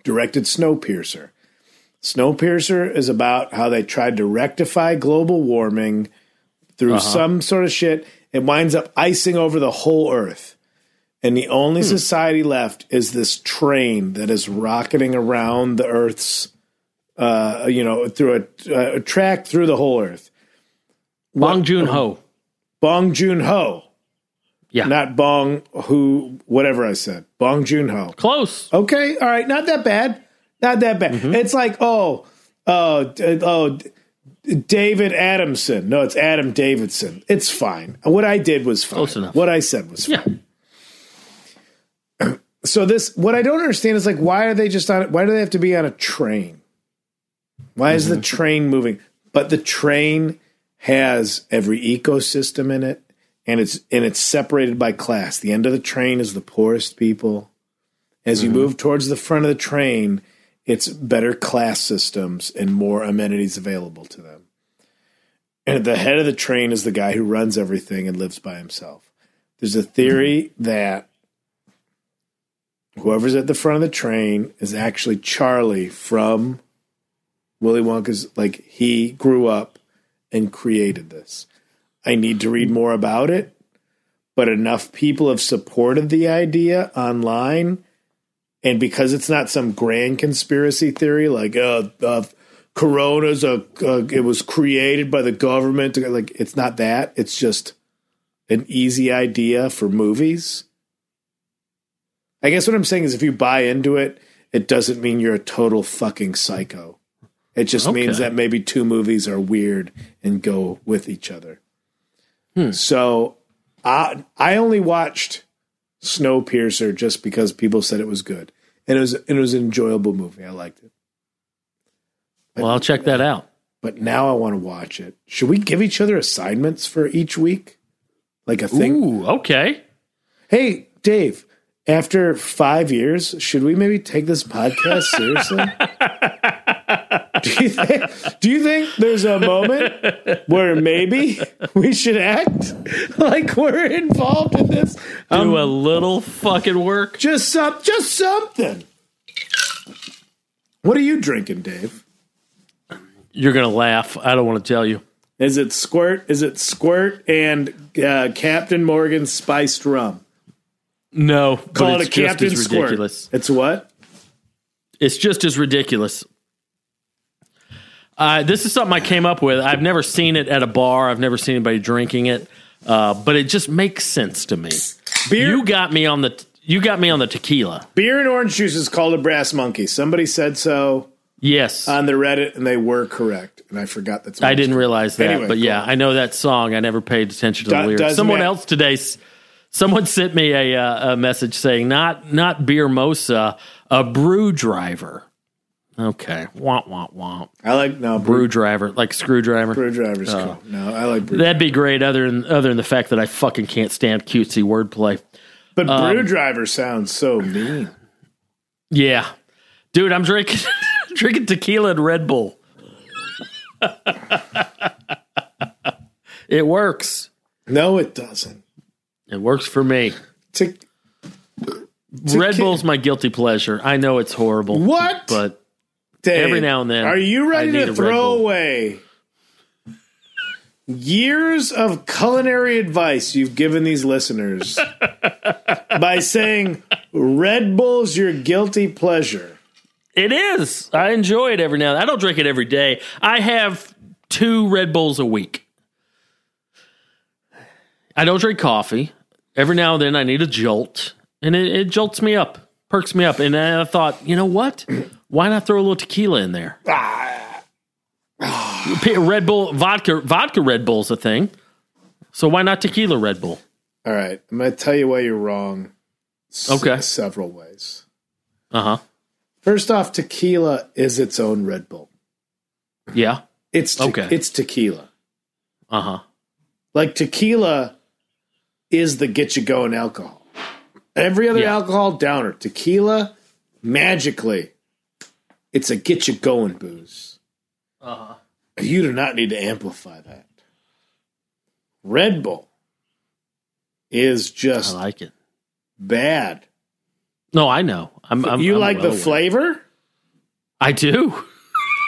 directed Snowpiercer. Snowpiercer is about how they tried to rectify global warming through
Uh-huh.
some sort of shit. It winds up icing over the whole earth. And the only
Hmm.
society left is this train that is rocketing around the earth's, uh, you know, through a, a track through the whole earth.
Bong Joon Ho.
Bong Joon Ho,
Yeah.
not Bong who, whatever I said. Bong Joon Ho.
Close.
Okay, all right, not that bad, not that bad.
Mm-hmm.
It's like oh, oh, d- oh, David Adamson. No, it's Adam Davidson. It's fine. What I did was fine.
Close enough.
What I said was fine.
Yeah.
So this, what I don't understand is like, why are they just on? Why do they have to be on a train? Why is
Mm-hmm.
the train moving? But the train has every ecosystem in it, and it's and it's separated by class. The end of the train is the poorest people. As you move towards the front of the train, it's better class systems and more amenities available to them. And at the head of the train is the guy who runs everything and lives by himself. There's a theory that whoever's at the front of the train is actually Charlie from Willy Wonka's. Like he grew up and created this. I need to read more about it, but enough people have supported the idea online, and because it's not some grand conspiracy theory like uh, uh Corona's a uh, it was created by the government. Like it's not that. It's just an easy idea for movies. I guess what I'm saying is if you buy into it, it doesn't mean you're a total fucking psycho. It just means that maybe two movies are weird and go with each other. So I I only watched Snowpiercer just because people said it was good. And it was and it was an enjoyable movie. I liked it.
Well, I'll check that out.
But now I want to watch it. Should we give each other assignments for each week? Like a thing?
Ooh, okay.
Hey, Dave, after five years, should we maybe take this podcast seriously? do, you think, do you think there's a moment where maybe we should act like we're involved in this? Um,
Do a little fucking work.
just some, just something. What are you drinking, Dave?
You're gonna laugh. I don't want to tell you.
Is it squirt? Is it squirt and uh, Captain Morgan spiced rum?
No,
Call
but
it
it's
a Captain Squirt.
ridiculous.
It's what?
It's just as ridiculous. Uh, this is something I came up with. I've never seen it at a bar. I've never seen anybody drinking it, uh, but it just makes sense to me.
Beer.
You got me on the you got me on the tequila.
Beer and orange juice is called a brass monkey. Somebody said so
Yes,
on the Reddit, and they were correct. And I forgot that.
I didn't realize that,
Anyway,
but
go
yeah. I know that song. I never paid attention to the lyrics. Someone else today, someone sent me a, uh, a message saying not not beer mosa, a brew driver. Okay, womp womp womp.
I like no
Brew
brew.
driver, like screwdriver.
Brew driver's cool. No, I like brew.
That'd be great. Other than other than the fact that I fucking can't stand cutesy wordplay.
but
um,
brew driver sounds so mean.
Yeah, dude, I'm drinking drinking tequila and Red Bull. it works.
No, it doesn't.
It works for me.
Te-
Red Bull's my guilty pleasure. I know it's horrible.
What?
But
Dave,
Every now and then,
Are you ready
I need a
to throw away years of culinary advice you've given these listeners by saying Red Bull's your guilty pleasure?
it is. I enjoy it every now and then. I don't drink it every day. I have two Red Bulls a week. I don't drink coffee. Every now and then I need a jolt, and it, it jolts me up, perks me up. And I thought, you know what? Why not throw a little tequila in there? P- Red Bull, vodka, vodka Red Bull's a thing. So why not tequila Red Bull?
All right, I'm going to tell you why you're wrong. s-
Okay.
several ways.
Uh huh.
First off, tequila is its own Red Bull.
Yeah.
It's te-
Okay.
it's tequila.
Uh huh.
Like tequila is the get you going alcohol. Every other
Yeah.
alcohol downer. Tequila magically It's a get you going booze. Uh-huh. You do not need to amplify that. Red Bull is just I
like it.
bad.
No, I know. I'm, I'm
you
I'm
like
well
the flavor?
I do.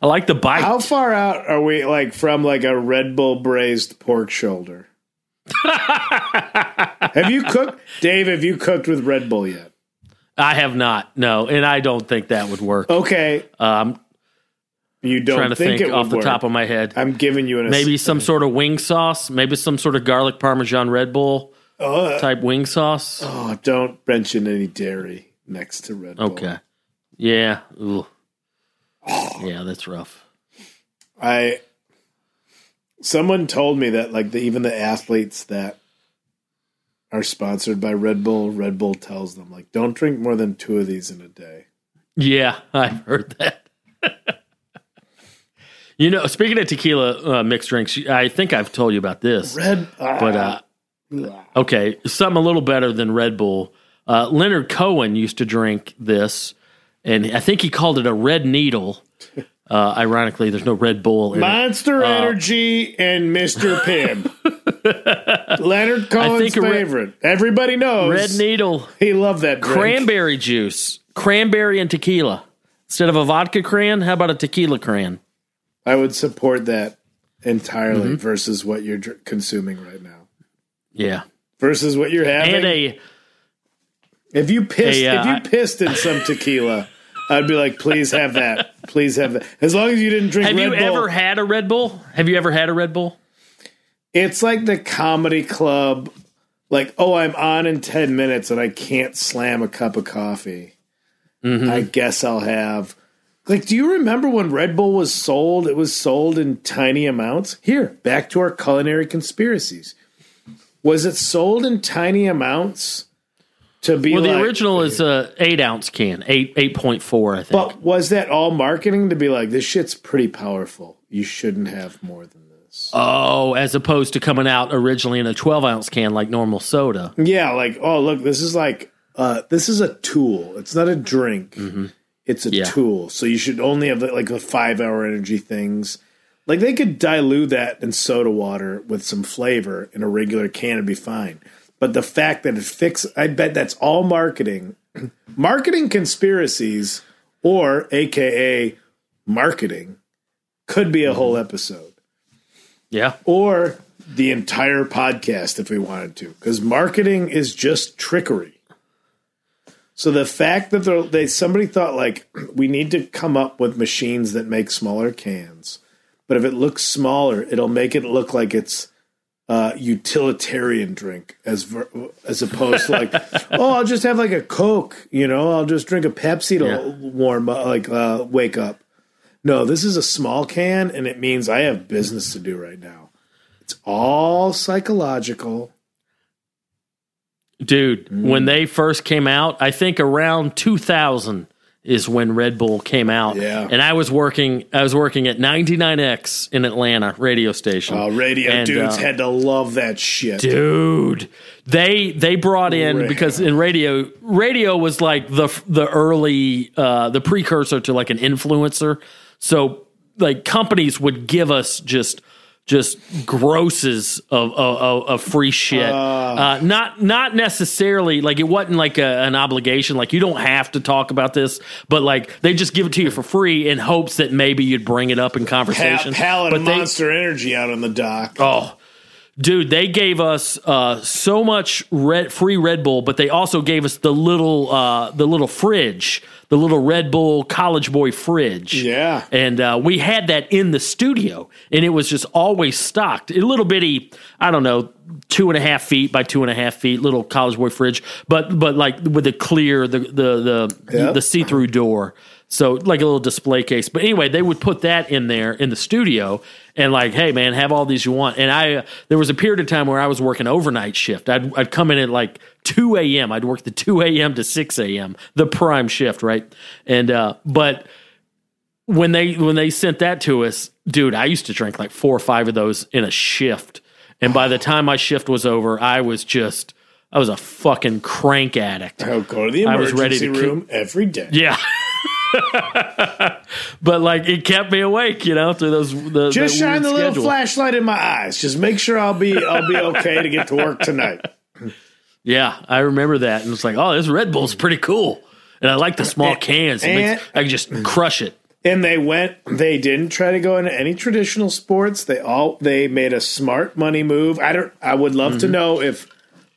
I like the bite.
How far out are we like from like a Red Bull braised pork shoulder? have you cooked Dave, have you cooked with Red Bull yet?
I have not. No, and I don't think that would work.
Okay.
Um,
You don't
trying to
think,
think,
it
off the
work.
top of my head.
I'm giving you an
maybe some sort of wing sauce. Maybe some sort of garlic parmesan Red Bull
Ugh.
type wing sauce.
Oh, don't mention any dairy next to Red Bull.
Okay. Yeah. Ooh. Yeah, that's rough.
I someone told me that like the, even the athletes that are sponsored by Red Bull, Red Bull tells them like don't drink more than two of these in a day.
Yeah, I've heard that. you know, speaking of tequila uh, mixed drinks, I think I've told you about this.
Red,
But uh, okay, something a little better than Red Bull. Uh, Leonard Cohen used to drink this, and I think he called it a red needle. Uh, ironically, there's no Red Bull in it.
Monster
uh,
Energy and Mr. Pibb. Leonard Cohen's
a
favorite. Everybody knows.
Red needle,
He loved that drink.
cranberry juice, cranberry and tequila. Instead of a vodka cran, how about a tequila cran?
I would support that entirely
Mm-hmm.
versus what you're dr- consuming right now.
Yeah,
Versus what you're having.
and a
If you pissed,
Hey, uh,
if you pissed in some tequila, I'd be like, please have that. Please have that. As long as you didn't drink
Have
Red
you
Bull.
ever had a Red Bull? Have you ever had a Red Bull?
It's like the comedy club. Like, oh, I'm on in ten minutes and I can't slam a cup of coffee.
Mm-hmm.
I guess I'll have. Like, do you remember when Red Bull was sold? It was sold in tiny amounts. Here, back to our culinary conspiracies. Was it sold in tiny amounts to be
Well, the
like-
original is a eight ounce can, eight eight point four, I think.
But was that all marketing to be like this shit's pretty powerful? You shouldn't have more than
oh, as opposed to coming out originally in a twelve ounce can like normal soda.
yeah, like oh look, this is like uh, this is a tool. It's not a drink. It's a
Mm-hmm. Yeah.
tool. So you should only have like the five hour energy things. Like they could dilute that in soda water with some flavor in a regular can and be fine. But the fact that it fix, I bet that's all marketing, marketing conspiracies, or AKA marketing, could be a whole
Mm-hmm.
episode.
Yeah,
or the entire podcast if we wanted to, because marketing is just trickery. So the fact that they're- somebody thought like we need to come up with machines that make smaller cans, but if it looks smaller, it'll make it look like it's uh, utilitarian drink as ver- as opposed to like oh I'll just have like a Coke, you know I'll just drink a Pepsi to
Yeah.
warm up, like uh, wake up. No, this is a small can, and it means I have business to do right now. It's all psychological.
dude.
Mm.
When they first came out, I think around two thousand is when Red Bull came out.
Yeah.
and I was working. I was working at ninety nine X in Atlanta radio station.
Uh, radio
And,
dudes
uh,
had to love that shit.
dude they they brought in because in radio radio was like the the early uh the precursor to like an influencer so like companies would give us just just grosses of of, of- free shit. Uh, not not necessarily like it wasn't like a, an obligation. Like you don't have to talk about this but like they just give it to you for free in hopes that maybe you'd bring it up in conversation.
Pal
but
and
they,
Monster Energy out on the dock.
Oh, dude, they gave us uh, so much red, free Red Bull, but they also gave us the little uh, the little fridge, the little Red Bull College Boy fridge.
Yeah.
and uh, we had that in the studio, and it was just always stocked. A little bitty, I don't know, two and a half feet by two and a half feet, little College Boy fridge, but but like with the clear the the the,
Yep.
the see through door. So like a little display case. But anyway, they would put that in there in the studio and like, hey man, have all these you want. And I uh, there was a period of time where I was working overnight shift. I'd I'd come in at like two a.m. I'd work the two a.m. to six a.m. the prime shift, right? And uh, but when they when they sent that to us, dude, I used to drink like four or five of those in a shift. And by the time my shift was over, I was just I was a fucking crank addict.
I would go to the
I was
emergency
ready to
room every day.
Yeah. but like it kept me awake, you know, through those the
Just shine the little
schedule.
flashlight in my eyes. Just make sure I'll be I'll be okay to get to work tonight.
Yeah, I remember that, and it's like, oh, this Red Bull's pretty cool, and I like the small cans. It makes- I can just crush it.
And they went. They didn't try to go into any traditional sports. They all they made a smart money move. I don't. I would love
Mm-hmm.
to know if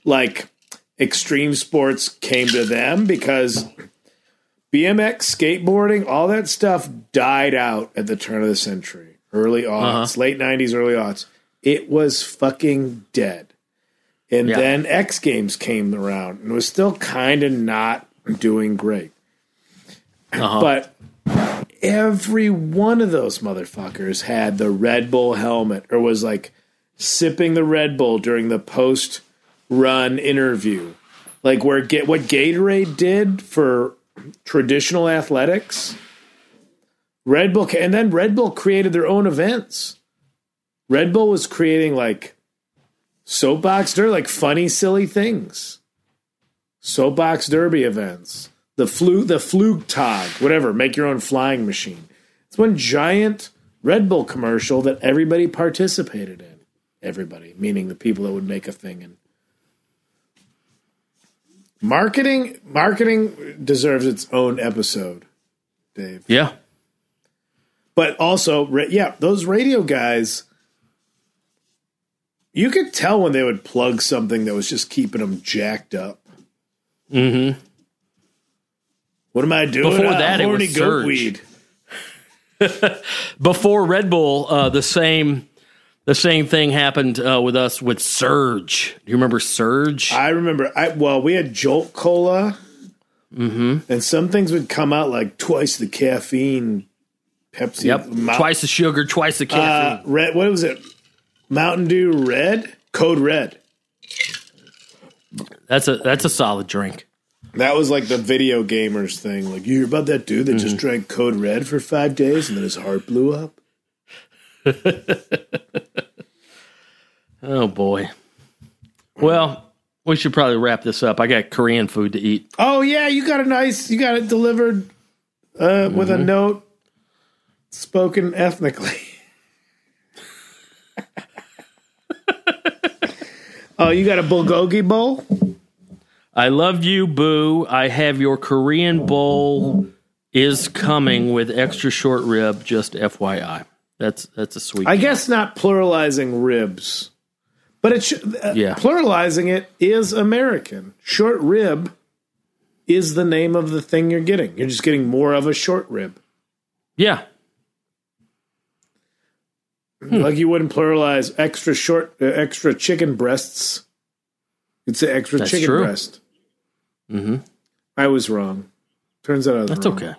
like extreme sports came to them because BMX, skateboarding, all that stuff died out at the turn of the century, early
Uh-huh.
aughts, late nineties, early aughts. It was fucking dead. And
Yeah.
then X Games came around and was still kind of not doing great.
Uh-huh.
But every one of those motherfuckers had the Red Bull helmet or was like sipping the Red Bull during the post run interview. Like where get what Gatorade did for traditional athletics. Red Bull and then Red Bull created their own events. Red Bull was creating like soapbox derby, like funny, silly things. Soapbox derby events the flu the Flugtag, whatever, make your own flying machine. It's one giant Red Bull commercial that everybody participated in. Everybody, meaning the people that would make a thing and marketing marketing deserves its own episode, Dave.
Yeah,
But also, yeah, those radio guys you could tell when they would plug something that was just keeping them jacked up.
mm-hmm.
What am I doing?
Before that, it was
weed.
Before Red Bull, uh, the same the same thing happened uh, with us with Surge. Do you remember Surge?
I remember. I well, we had Jolt Cola,
mm-hmm.
and some things would come out like twice the caffeine. Pepsi,
Yep,
Mou-
twice the sugar, twice the caffeine.
uh, red. What was it? Mountain Dew Red, Code Red.
that's a that's a solid drink.
That was like the video gamers thing. Like you hear about that dude that just
Mm-hmm.
drank Code Red for five days and then his heart blew up.
Oh boy. Well, we should probably wrap this up. I got Korean food to eat.
Oh yeah, you got a nice. You got it delivered uh, with
Mm-hmm.
a note spoken ethnically. oh, you got a bulgogi bowl.
I love you, boo. I have your Korean bowl is coming with extra short rib. Just FYI. That's that's a sweet.
I guess not pluralizing ribs, but it should, uh,
Yeah.
pluralizing it is American. Short rib is the name of the thing you're getting. You're just getting more of a short rib.
yeah.
Like you wouldn't pluralize extra short, uh, extra chicken breasts. You'd say extra
That's
chicken
true.
breast.
Mm-hmm.
I was wrong. Turns out I was
That's
wrong.
okay.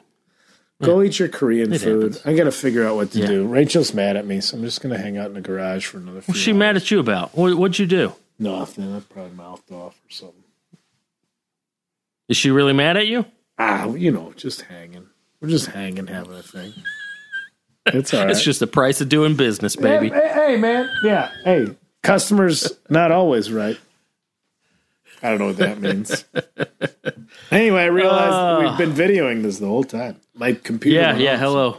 Go eat your Korean
It
food.
happens.
I got to figure out what to
Yeah.
do. Rachel's mad at me, so I'm just going to hang out in the garage for another. Few
What's she
hours.
mad at you about? What, what'd you do?
Nothing. I probably mouthed off or something.
Is she really mad at you?
Ah, you know, just hanging. We're just hanging, having a thing. It's all right.
It's just the price of doing business, baby.
Hey, hey, hey, man. Yeah. Hey, customers not always right. I don't know what that means. anyway, I realized
Ah.
we've been videoing this the whole time. My computer.
Yeah, yeah.
off.
Hello.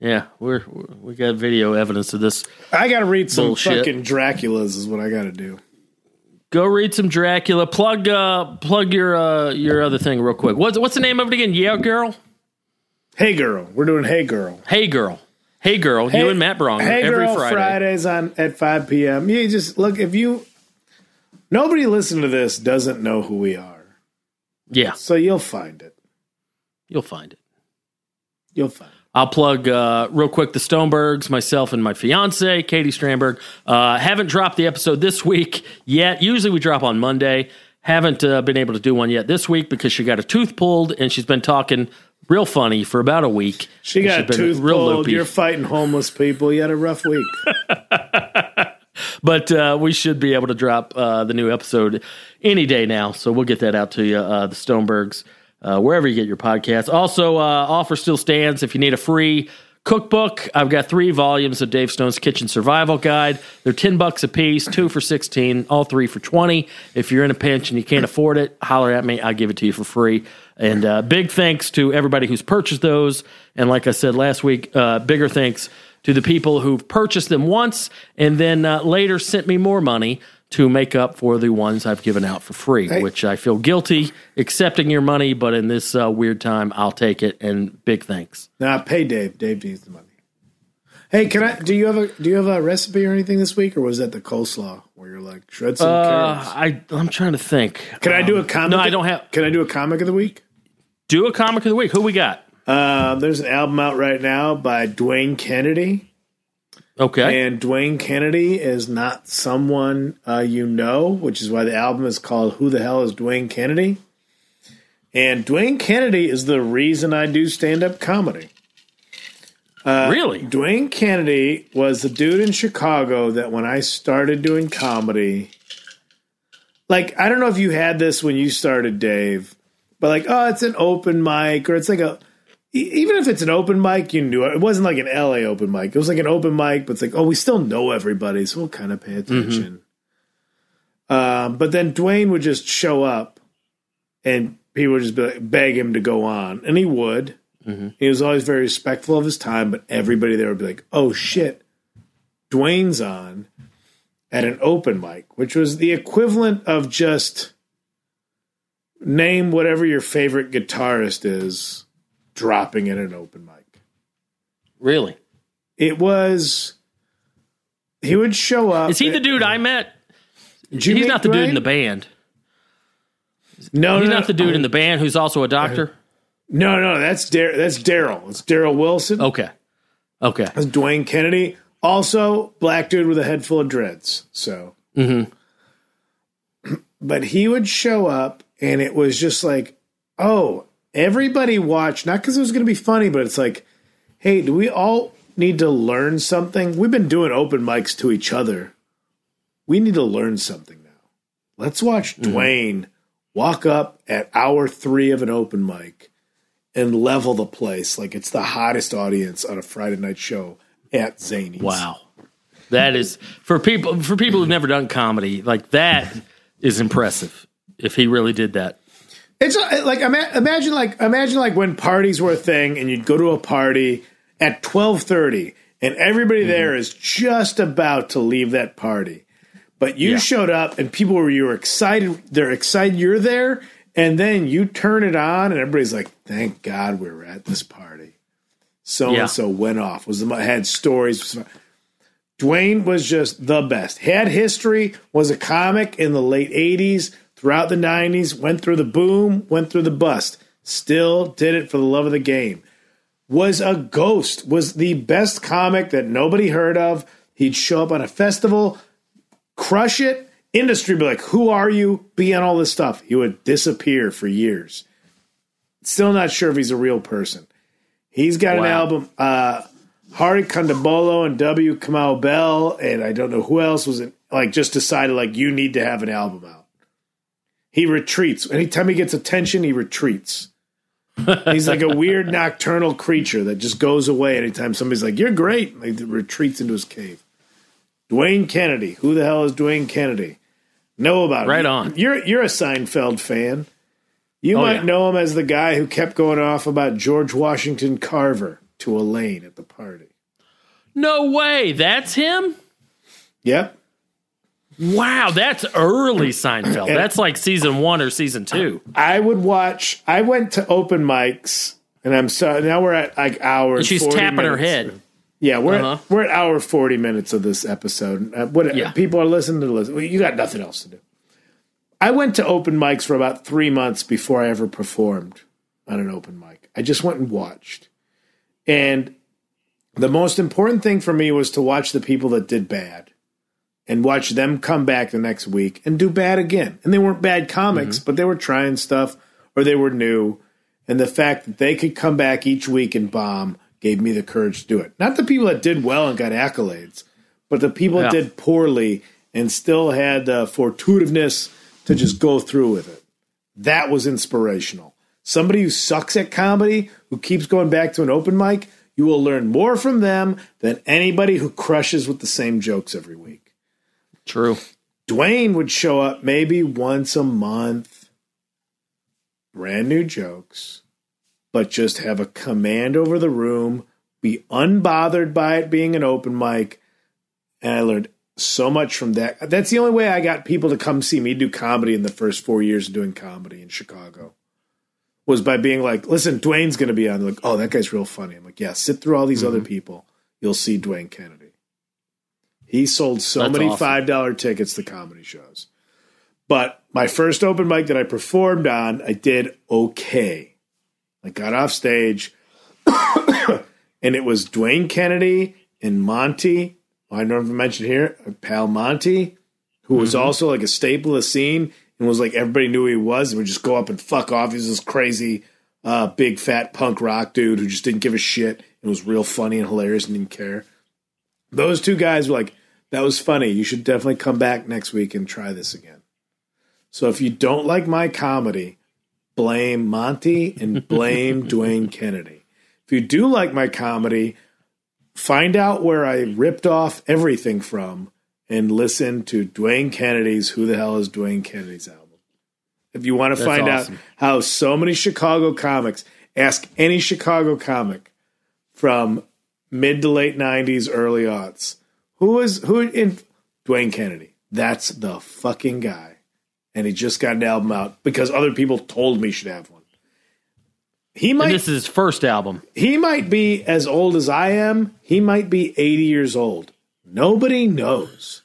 Yeah, we're, we're we got video evidence of this.
I got to read some
Bullshit.
fucking Draculas. Is what I got to do.
Go read some Dracula. Plug uh plug your uh your other thing real quick. What's what's the name of it again? Yeah, girl.
Hey, girl. We're doing Hey, girl.
Hey, girl. Hey, girl. you and Matt Braunger
Hey,
every
girl.
Friday.
Fridays on at 5 p.m. You just look if you. Nobody listening to this doesn't know who we are,
Yeah,
so you'll find it.
you'll find it.
You'll find. it.
I'll plug uh, real quick the Stonebergs, myself and my fiance, Katie Strandberg. Uh, haven't dropped the episode this week yet. Usually we drop on Monday. Haven't uh, been able to do one yet this week because she got a tooth pulled and she's been talking real funny for about a week.
She got
she's
tooth pulled.
loopy.
You're fighting homeless people. You had a rough week.
but uh, we should be able to drop uh, the new episode any day now. So we'll get that out to you, uh, the Stonebergs, uh, wherever you get your podcasts. Also, uh, offer still stands if you need a free cookbook. I've got three volumes of Dave Stone's Kitchen Survival Guide. They're 10 bucks a piece, two for 16, all three for 20. If you're in a pinch and you can't afford it, holler at me. I'll give it to you for free. And uh, big thanks to everybody who's purchased those. And like I said last week, bigger thanks to the people who've purchased them once and then uh, later sent me more money to make up for the ones I've given out for free,
Hey.
which I feel guilty accepting your money, but in this uh, weird time, I'll take it. And big thanks.
Nah, pay Dave. Dave needs the money. Hey, can I? Do you have a Do you have a recipe or anything this week, or was that the coleslaw where you're like shred some
Uh,
carrots?
I I'm trying to think.
Can I do a comic?
no, I don't have-
Can I do a comic of the week?
Do a comic of the week. Who we got?
Uh, there's an album out right now by Dwayne Kennedy,
Okay.
and Dwayne Kennedy is not someone uh, you know, which is why the album is called "Who the Hell Is Dwayne Kennedy?" And Dwayne Kennedy is the reason I do stand up comedy.
really?
Dwayne Kennedy was the dude in Chicago that when I started doing comedy, like I don't know if you had this when you started, Dave, but like, oh, it's an open mic, or it's like a even if it's an open mic, you knew it. It wasn't like an LA open mic. It was like an open mic, but it's like, oh, we still know everybody, so we'll kind of pay attention. Um, but then Dwayne would just show up, and people would just be like, beg him to go on, and he would. He was always very respectful of his time, but everybody there would be like, "Oh shit, Dwayne's on at an open mic," which was the equivalent of just name whatever your favorite guitarist is dropping in an open mic.
Really?
It was he would show up.
Is he the dude I met? He's
meet
not the dude in the band.
No,
He's
no,
not the dude in the band who's also a doctor.
No, no, that's Dar- that's Daryl. It's Daryl Wilson.
Okay. Okay.
That's Dwayne Kennedy. Also, black dude with a head full of dreads. So, mm-hmm. but he would show up, and it was just like, oh, everybody watched. Not because it was going to be funny, but it's like, hey, do we all need to learn something? We've been doing open mics to each other. We need to learn something now. Let's watch mm-hmm. Dwayne walk up at hour three of an open mic and level the place like it's the hottest audience on a Friday night show at Zanies.
Wow. That is for people for people who've never done comedy, like that is impressive. If he really did that.
It's uh, like imagine like imagine like when parties were a thing and you'd go to a party at 12:30 and everybody there is just about to leave that party. But you
Yeah.
showed up and people were you were excited they're excited you're there and then you turn it on and everybody's like thank God we were at this party. So and so went off was the had stories Dwayne was just the best. Had history, was a comic in the late 80s, throughout the 90s, went through the boom, went through the bust. Still did it for the love of the game. Was a ghost, was the best comic that nobody heard of. He'd show up on a festival, crush it. Industry be like, Who are you? Be on all this stuff. He would disappear for years. Still not sure if he's a real person. He's got an album. Uh, Hari Kondabolu and W. Kamau Bell, and I don't know who else was in, like just decided like you need to have an album out. He retreats. Anytime he gets attention, he retreats. He's like a weird nocturnal creature that just goes away anytime somebody's like, You're great. Like retreats into his cave. Dwayne Kennedy. Who the hell is Dwayne Kennedy? Know about him.
Right on.
You're you're a Seinfeld fan. You
Oh,
might
yeah.
know him as the guy who kept going off about George Washington Carver to Elaine at the party.
No way. That's him?
Yep.
Wow, that's early Seinfeld. That's like season one or season two.
I would watch. I went to open mics, and I'm sorry. Now we're at like hours.
And she's
40
tapping her head.
Yeah, we're
Uh-huh.
at, we're at hour forty minutes of this episode. Uh, what
Yeah.
people are listening to listen. Well, you got nothing else to do. I went to open mics for about three months before I ever performed on an open mic. I just went and watched, and the most important thing for me was to watch the people that did bad and watch them come back the next week and do bad again. And they weren't bad comics, mm-hmm. but they were trying stuff or they were new. And the fact that they could come back each week and bomb gave me the courage to do it. Not the people that did well and got accolades, but the people that did poorly and still had the fortuitiveness to just go through with it. That was inspirational. Somebody who sucks at comedy, who keeps going back to an open mic, You will learn more from them than anybody who crushes with the same jokes every week.
True.
Dwayne would show up maybe once a month, brand new jokes, but just have a command over the room, be unbothered by it being an open mic. And I learned so much from that. That's the only way I got people to come see me do comedy in the first four years of doing comedy in Chicago. Was by being like, listen, Dwayne's going to be on. They're like, oh, that guy's real funny. I'm like, yeah, sit through all these other mm-hmm. people. You'll see Dwayne Kennedy. He sold so
That's
many
awesome.
five dollar tickets to comedy shows. But my first open mic that I performed on, I did okay. I got off stage, and it was Dwayne Kennedy and Monty. I never mentioned here, pal Monty, who was also like a staple of the scene and was like everybody knew who he was and would just go up and fuck off. He was this crazy, uh, big fat punk rock dude who just didn't give a shit and was real funny and hilarious and didn't care. Those two guys were like, that was funny. You should definitely come back next week and try this again. So if you don't like my comedy, blame Monty and blame Dwayne Kennedy. If you do like my comedy, find out where I ripped off everything from and listen to Dwayne Kennedy's Who the Hell is Dwayne Kennedy's album. If you want to
That's
find
awesome.
out how so many Chicago comics, ask any Chicago comic from mid to late 90s, early aughts. Who is who in Dwayne Kennedy? That's the fucking guy. And he just got an album out because other people told me he should have one. He
And
might
this is his first album.
he might be as old as I am. He might be 80 years old. Nobody knows.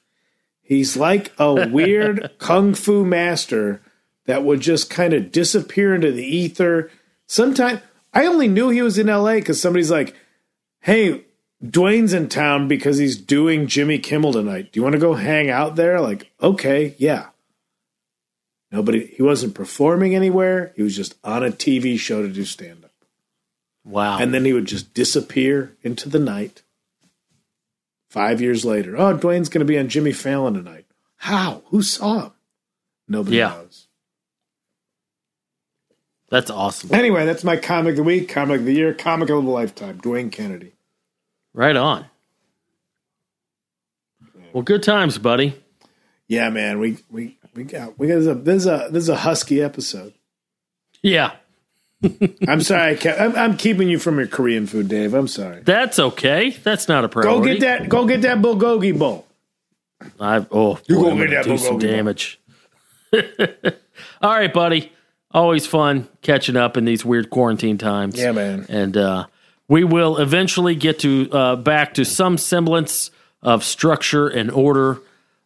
He's like a weird kung fu master that would just kind of disappear into the ether. Sometimes I only knew he was in LA because somebody's like, hey, Dwayne's in town because he's doing Jimmy Kimmel tonight. Do you want to go hang out there? Like, okay, yeah. Nobody, he wasn't performing anywhere. He was just on a TV show to do stand up
Wow.
and then he would just disappear into the night. Five years later, oh, Dwayne's going to be on Jimmy Fallon tonight. How? Who saw him? Nobody
Yeah.
knows.
That's awesome.
Anyway, that's my comic of the week, comic of the year, comic of the lifetime. Dwayne Kennedy.
Right on. Well, good times, buddy.
Yeah, man, we we we got we got this is a this is a this is a husky episode.
Yeah,
I'm sorry, I kept, I'm, I'm keeping you from your Korean food, Dave. I'm sorry.
that's okay. That's not a
problem.
Go
get that. Go get that bulgogi bowl.
I oh,
You
boy,
go get that
do some damage. All right, buddy. Always fun catching up in these weird quarantine times.
Yeah, man.
And uh, we will eventually get to uh, back to some semblance of structure and order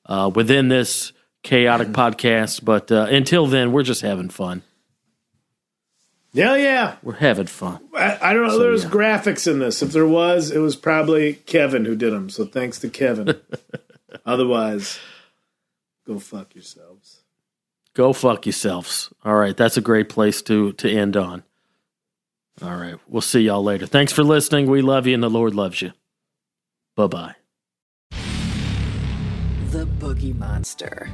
uh, within this chaotic podcast. But uh, until then, we're just having fun.
Yeah, yeah.
We're having fun.
I, I don't know. There's
yeah.
graphics in this. If there was, it was probably Kevin who did them. So thanks to Kevin. Otherwise, go fuck yourselves.
Go fuck yourselves. All right, that's a great place to to end on. All right, we'll see y'all later. Thanks for listening. We love you, and the Lord loves you. Bye bye.
The Boogie Monster.